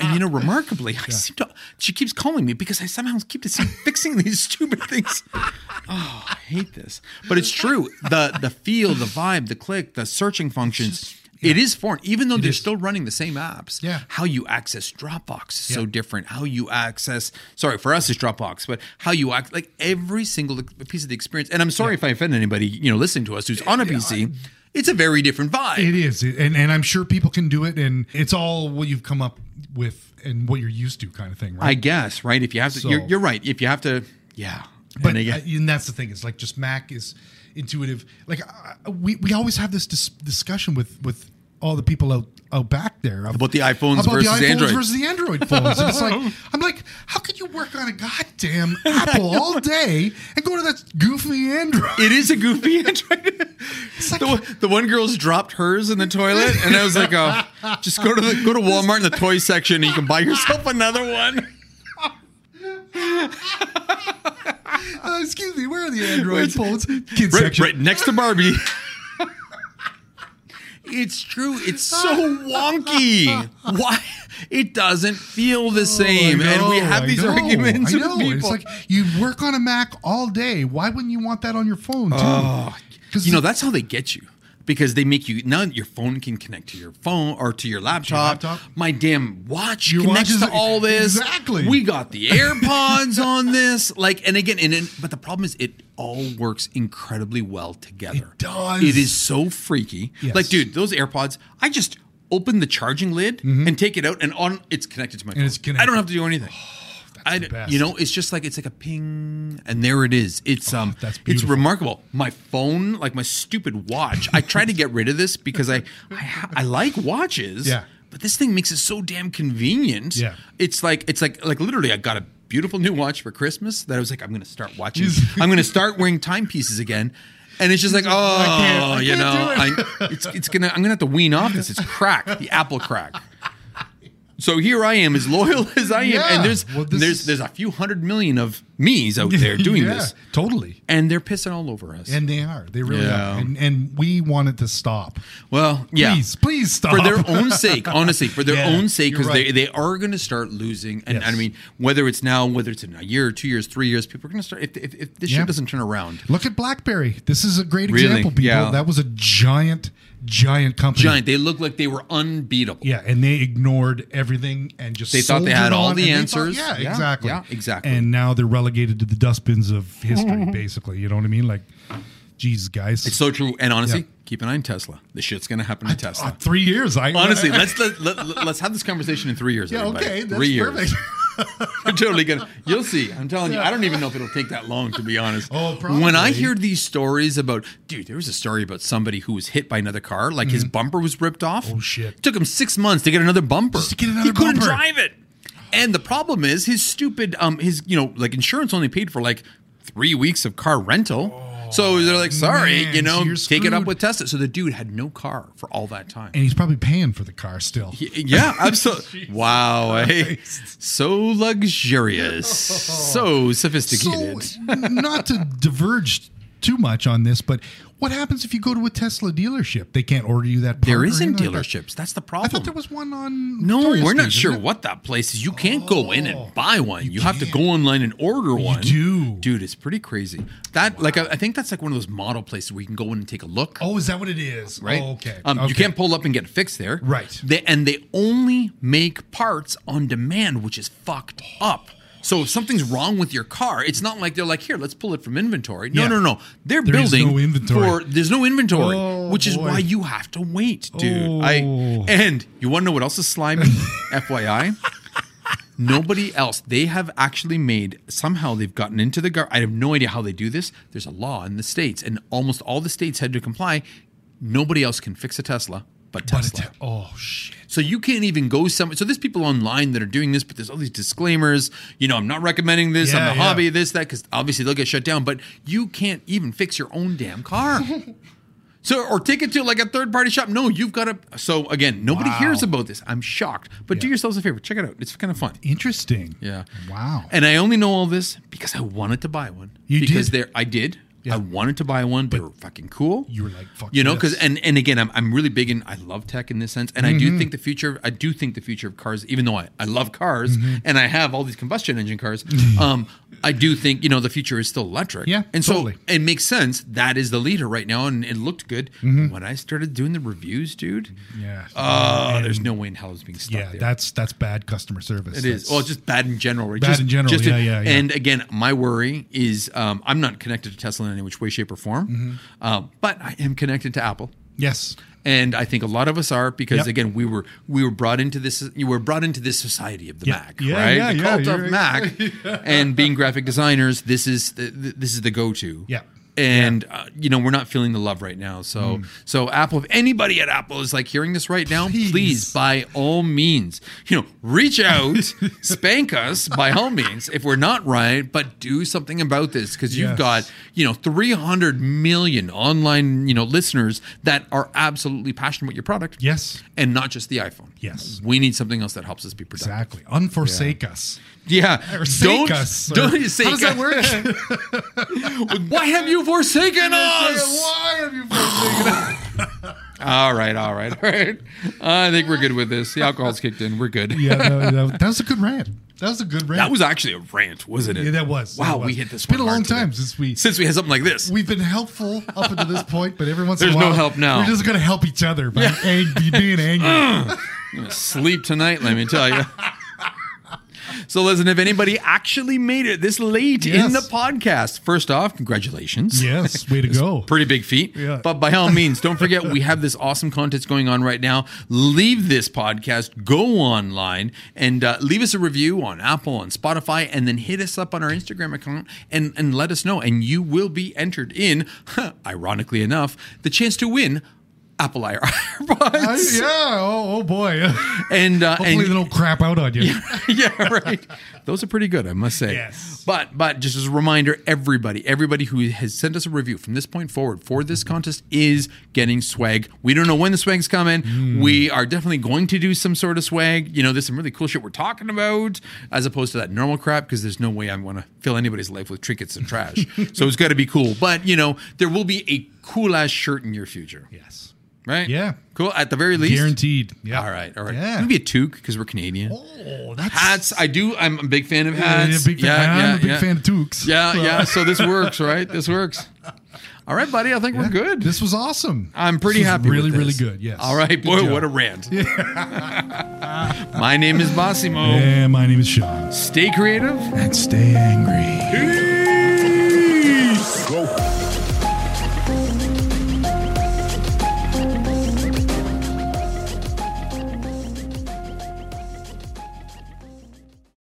[SPEAKER 1] And you know, remarkably, I seem to she keeps calling me because I somehow keep fixing these stupid things. Oh, I hate this. But it's true. The the feel, the vibe, the click, the searching functions. It is foreign, even though they're
[SPEAKER 2] is.
[SPEAKER 1] still running the same apps.
[SPEAKER 2] Yeah.
[SPEAKER 1] How you access Dropbox is so different. How you access, sorry, for us it's Dropbox, but how you act, like every single piece of the experience. And I'm sorry if I offend anybody, you know, listening to us who's on a PC. It's a very different vibe.
[SPEAKER 2] It is, and and I'm sure people can do it, and it's all what you've come up with and what you're used to, kind of thing, right?
[SPEAKER 1] I guess, right? If you have to,
[SPEAKER 2] So-
[SPEAKER 1] you're, you're right. If you have to, yeah.
[SPEAKER 2] but
[SPEAKER 1] and again,
[SPEAKER 2] and that's the thing. It's like just Mac is intuitive. Like uh, we we always have this dis- discussion with with all the people out out back there of-
[SPEAKER 1] About the iPhones
[SPEAKER 2] about
[SPEAKER 1] versus
[SPEAKER 2] the iPhones
[SPEAKER 1] Android.
[SPEAKER 2] versus the Android phones. And it's like I'm like, how could you work on a goddamn Apple all day and go to that goofy Android?
[SPEAKER 1] it is a goofy Android.
[SPEAKER 2] like-
[SPEAKER 1] the, one- the one girl's dropped hers in the toilet, and I was like, "Oh, just go to the go to Walmart in the toy section, and you can buy yourself another one."
[SPEAKER 2] Uh, excuse me, where are the Android phones? Kids
[SPEAKER 1] Right,
[SPEAKER 2] section.
[SPEAKER 1] right next to Barbie. It's true. It's so wonky. Why? It doesn't feel the same,
[SPEAKER 2] Oh, I
[SPEAKER 1] and we
[SPEAKER 2] know,
[SPEAKER 1] have
[SPEAKER 2] I
[SPEAKER 1] these
[SPEAKER 2] know,
[SPEAKER 1] arguments with people.
[SPEAKER 2] It's like you work on a Mac all day. Why wouldn't you want that on your phone too?
[SPEAKER 1] Oh,
[SPEAKER 2] 'Cause
[SPEAKER 1] you know that's how they get you because they make you now your phone can connect to your phone or to your laptop.
[SPEAKER 2] laptop.
[SPEAKER 1] My damn watch
[SPEAKER 2] Your
[SPEAKER 1] connects
[SPEAKER 2] watch is-
[SPEAKER 1] to all this.
[SPEAKER 2] Exactly.
[SPEAKER 1] We got the AirPods on this. Like, and again, and, and but the problem is it all works incredibly well together.
[SPEAKER 2] It does.
[SPEAKER 1] It is so freaky.
[SPEAKER 2] Yes.
[SPEAKER 1] Like, dude, those AirPods. I just open the charging lid and take it out, and on it's connected to my phone.
[SPEAKER 2] Mm-hmm.
[SPEAKER 1] I don't have to do anything. I, you know, it's just like it's like a ping, and there it is. It's um,
[SPEAKER 2] that's
[SPEAKER 1] it's remarkable. My phone, like my stupid watch, I try to get rid of this because I, I, I like watches.
[SPEAKER 2] Yeah.
[SPEAKER 1] But this thing makes it so damn convenient.
[SPEAKER 2] Yeah.
[SPEAKER 1] It's like it's like like literally, I got a beautiful new watch for Christmas that I was like, I'm going to start watching. I'm going to start wearing timepieces again. And it's just like, oh,
[SPEAKER 2] can't- I
[SPEAKER 1] you
[SPEAKER 2] can't
[SPEAKER 1] know,
[SPEAKER 2] do
[SPEAKER 1] I, it's it's gonna. I'm gonna have to wean off this. It's crack, the Apple crack. So here I am, as loyal as I am,
[SPEAKER 2] Yeah.
[SPEAKER 1] and there's
[SPEAKER 2] Well, this
[SPEAKER 1] there's
[SPEAKER 2] is-
[SPEAKER 1] there's a few hundred million of me's out there doing
[SPEAKER 2] Yeah,
[SPEAKER 1] this,
[SPEAKER 2] totally.
[SPEAKER 1] and they're pissing all over us.
[SPEAKER 2] And they are. They really
[SPEAKER 1] Yeah.
[SPEAKER 2] are. And, and we want it to stop.
[SPEAKER 1] well, yeah,
[SPEAKER 2] Please, please stop.
[SPEAKER 1] for their own sake, honestly, for their
[SPEAKER 2] Yeah,
[SPEAKER 1] own sake,
[SPEAKER 2] you're
[SPEAKER 1] because
[SPEAKER 2] right.
[SPEAKER 1] they, they are going to start losing. And
[SPEAKER 2] Yes.
[SPEAKER 1] I mean, whether it's now, whether it's in a year, two years, three years, people are going to start. If, if, if this
[SPEAKER 2] Yeah.
[SPEAKER 1] shit doesn't turn around,
[SPEAKER 2] Look at BlackBerry. This is a great
[SPEAKER 1] Really?
[SPEAKER 2] example, people.
[SPEAKER 1] Yeah.
[SPEAKER 2] That was a giant, giant company.
[SPEAKER 1] giant, they looked like they were unbeatable.
[SPEAKER 2] Yeah, and they ignored everything and just
[SPEAKER 1] They thought they had all the answers.
[SPEAKER 2] thought- yeah,
[SPEAKER 1] Yeah,
[SPEAKER 2] exactly.
[SPEAKER 1] yeah, exactly.
[SPEAKER 2] And now they're relegated to the dustbins of history, basically. You know what I mean? Like, Jesus, guys.
[SPEAKER 1] It's so true. And honestly,
[SPEAKER 2] Yeah.
[SPEAKER 1] keep an eye on Tesla. The shit's going to happen to Tesla.
[SPEAKER 2] Uh, three years. I
[SPEAKER 1] Honestly, let's let, let, let's have this conversation in three years.
[SPEAKER 2] yeah,
[SPEAKER 1] everybody.
[SPEAKER 2] okay, that's
[SPEAKER 1] three years. You're totally gonna. You'll see. I'm telling you. I don't even know if it'll take that long, to be honest.
[SPEAKER 2] Oh,
[SPEAKER 1] When I hear these stories about, dude, there was a story about somebody who was hit by another car, like his bumper was ripped off.
[SPEAKER 2] Mm-hmm. Oh, shit.
[SPEAKER 1] took him six months to get another bumper.
[SPEAKER 2] Just to get another
[SPEAKER 1] he couldn't
[SPEAKER 2] bumper.
[SPEAKER 1] drive it. And the problem is his stupid, um, his you know, like insurance only paid for like three weeks of car rental. So they're like, sorry,
[SPEAKER 2] man,
[SPEAKER 1] you know,
[SPEAKER 2] so
[SPEAKER 1] take it up with Tesla. So the dude had no car for all that time.
[SPEAKER 2] and he's probably paying for the car still.
[SPEAKER 1] Yeah, absolutely. wow, eh? so luxurious, so sophisticated.
[SPEAKER 2] So, not to diverge too much on this, but what happens if you go to a Tesla dealership? They can't order you that part
[SPEAKER 1] there isn't
[SPEAKER 2] like that?
[SPEAKER 1] dealerships. That's the problem.
[SPEAKER 2] I thought there was one on.
[SPEAKER 1] no,
[SPEAKER 2] Victoria
[SPEAKER 1] we're not
[SPEAKER 2] Street,
[SPEAKER 1] sure what that place is. You can't go in and buy one. You, have to go online and order one.
[SPEAKER 2] You do.
[SPEAKER 1] dude. It's pretty crazy. That like I, I think that's like one of those model places where you can go in and take a look.
[SPEAKER 2] Oh, is that what it is?
[SPEAKER 1] right?
[SPEAKER 2] Oh, okay.
[SPEAKER 1] Um,
[SPEAKER 2] okay.
[SPEAKER 1] You can't pull up and get it fixed there.
[SPEAKER 2] Right.
[SPEAKER 1] They, and they only make parts on demand, which is fucked up. So if something's wrong with your car, it's not like they're like, here, let's pull it from inventory. No,
[SPEAKER 2] Yeah.
[SPEAKER 1] no, no. They're
[SPEAKER 2] building. There
[SPEAKER 1] building
[SPEAKER 2] no inventory.
[SPEAKER 1] for there's no inventory,
[SPEAKER 2] Oh,
[SPEAKER 1] which is
[SPEAKER 2] boy.
[SPEAKER 1] why you have to wait, dude. I
[SPEAKER 2] Oh.
[SPEAKER 1] and you want to know what else is slimy? FYI. Nobody else. They have actually made somehow they've gotten into the gar. I have no idea how they do this. There's a law in the states, and almost all the states had to comply. Nobody else can fix a Tesla but
[SPEAKER 2] But
[SPEAKER 1] Tesla.
[SPEAKER 2] it, oh shit.
[SPEAKER 1] So you can't even go somewhere. So there's people online that are doing this, but there's all these disclaimers. You know, I'm not recommending this.
[SPEAKER 2] Yeah,
[SPEAKER 1] I'm a
[SPEAKER 2] yeah.
[SPEAKER 1] hobby, this, that, because obviously they'll get shut down. But you can't even fix your own damn car. so or take it to like a third party shop. No, you've got to. So again, nobody
[SPEAKER 2] Wow.
[SPEAKER 1] hears about this. I'm shocked. But do yourselves a favor, check it out. It's kind of fun.
[SPEAKER 2] Interesting.
[SPEAKER 1] Yeah.
[SPEAKER 2] Wow.
[SPEAKER 1] And I only know all this because I wanted to buy one.
[SPEAKER 2] You
[SPEAKER 1] because
[SPEAKER 2] did?
[SPEAKER 1] they're I did.
[SPEAKER 2] Yeah.
[SPEAKER 1] I wanted to buy one. But they were fucking cool.
[SPEAKER 2] You were like, fuck
[SPEAKER 1] You know, because and and again, I'm I'm really big in I love tech in this sense, and I
[SPEAKER 2] Mm-hmm.
[SPEAKER 1] do think the future. I do think the future of cars, even though I, I love cars
[SPEAKER 2] Mm-hmm.
[SPEAKER 1] and I have all these combustion engine cars, um, I do think you know the future is still electric.
[SPEAKER 2] Yeah,
[SPEAKER 1] and
[SPEAKER 2] totally.
[SPEAKER 1] so it makes sense. That is the leader right now, and it looked good when I started doing the reviews, dude.
[SPEAKER 2] Mm-hmm. Yeah.
[SPEAKER 1] Oh,
[SPEAKER 2] And-
[SPEAKER 1] there's no way in hell it's being stuck
[SPEAKER 2] yeah,
[SPEAKER 1] there.
[SPEAKER 2] that's that's bad customer service.
[SPEAKER 1] It is.
[SPEAKER 2] That's-
[SPEAKER 1] Well, just bad in general, right?
[SPEAKER 2] Bad
[SPEAKER 1] just,
[SPEAKER 2] in general,
[SPEAKER 1] just
[SPEAKER 2] yeah, yeah, yeah.
[SPEAKER 1] And again, my worry is um, I'm not connected to Tesla in any which way, shape, or form,
[SPEAKER 2] Mm-hmm.
[SPEAKER 1] um, but I am connected to Apple.
[SPEAKER 2] yes.
[SPEAKER 1] And I think a lot of us are because
[SPEAKER 2] Yep.
[SPEAKER 1] again we were we were brought into this you were brought into this society of the
[SPEAKER 2] Yeah.
[SPEAKER 1] Mac
[SPEAKER 2] Yeah,
[SPEAKER 1] right
[SPEAKER 2] yeah,
[SPEAKER 1] the cult of. Mac and being graphic designers this is the- this is the go to
[SPEAKER 2] Yeah.
[SPEAKER 1] And uh, you know we're not feeling the love right now so so Apple if anybody at Apple is like hearing this right now
[SPEAKER 2] Please.
[SPEAKER 1] please by all means you know reach out spank us by all means if we're not right but do something about this because you've got you know 300 million online you know listeners that are absolutely passionate about your product
[SPEAKER 2] Yes.
[SPEAKER 1] and not just the iphone
[SPEAKER 2] Yes.
[SPEAKER 1] we need something else that helps us be productive
[SPEAKER 2] Exactly. Unforsake us.
[SPEAKER 1] Yeah
[SPEAKER 2] Or
[SPEAKER 1] don't
[SPEAKER 2] us.
[SPEAKER 1] don't
[SPEAKER 2] How does that work?
[SPEAKER 1] why have you forsaken us
[SPEAKER 2] Why have you forsaken us?
[SPEAKER 1] all right all right all right i think we're good with this the alcohol's kicked in we're good
[SPEAKER 2] yeah, no, that, that was a good rant. That was a good rant.
[SPEAKER 1] that was actually a rant wasn't it
[SPEAKER 2] Yeah, that was.
[SPEAKER 1] wow
[SPEAKER 2] That was.
[SPEAKER 1] we hit this
[SPEAKER 2] It's been a long
[SPEAKER 1] hard today.
[SPEAKER 2] time since we
[SPEAKER 1] since we had something like this
[SPEAKER 2] we've been helpful up until this point, but every once
[SPEAKER 1] There's
[SPEAKER 2] in a while, There's no
[SPEAKER 1] help now.
[SPEAKER 2] We're just gonna help each other by ang- being angry.
[SPEAKER 1] sleep tonight, let me tell you. So listen, if anybody actually made it this late in the podcast, first off, congratulations.
[SPEAKER 2] yes, way to go.
[SPEAKER 1] Pretty big feat.
[SPEAKER 2] Yeah.
[SPEAKER 1] But by all means, don't forget we have this awesome contest going on right now. Leave this podcast, go online, and uh, leave us a review on Apple, on Spotify, and then hit us up on our Instagram account and, and let us know. And you will be entered in, ironically enough, the chance to win Apple
[SPEAKER 2] Uh,
[SPEAKER 1] AirPods,
[SPEAKER 2] yeah. Oh, oh boy.
[SPEAKER 1] and uh,
[SPEAKER 2] Hopefully
[SPEAKER 1] and
[SPEAKER 2] they don't crap out on you.
[SPEAKER 1] yeah, right. Those are pretty good, I must say.
[SPEAKER 2] Yes.
[SPEAKER 1] But but just as a reminder, everybody, everybody who has sent us a review from this point forward for this contest is getting swag. We don't know when the swag's coming.
[SPEAKER 2] Hmm.
[SPEAKER 1] We are definitely going to do some sort of swag. You know, there's some really cool shit we're talking about, as opposed to that normal crap, because there's no way I want to fill anybody's life with trinkets and trash. so it's got to be cool. But you know, there will be a cool ass shirt in your future.
[SPEAKER 2] Yes.
[SPEAKER 1] Right?
[SPEAKER 2] Yeah.
[SPEAKER 1] Cool. At the very least.
[SPEAKER 2] Guaranteed. Yeah.
[SPEAKER 1] All right. All right.
[SPEAKER 2] Yeah.
[SPEAKER 1] Maybe a toque because we're Canadian.
[SPEAKER 2] Oh, that's
[SPEAKER 1] Hats, I do. I'm a big fan of
[SPEAKER 2] Yeah,
[SPEAKER 1] hats.
[SPEAKER 2] big fan. I'm a big fan of toques.
[SPEAKER 1] Yeah,
[SPEAKER 2] So-
[SPEAKER 1] yeah. So this works, right? This works. All right, buddy. I think we're good.
[SPEAKER 2] This was awesome.
[SPEAKER 1] I'm pretty
[SPEAKER 2] This
[SPEAKER 1] happy.
[SPEAKER 2] Really, really good. Yes.
[SPEAKER 1] All right,
[SPEAKER 2] Good
[SPEAKER 1] boy.
[SPEAKER 2] job.
[SPEAKER 1] What a rant. My name is Massimo.
[SPEAKER 2] And my name is Sean.
[SPEAKER 1] Stay creative.
[SPEAKER 2] And stay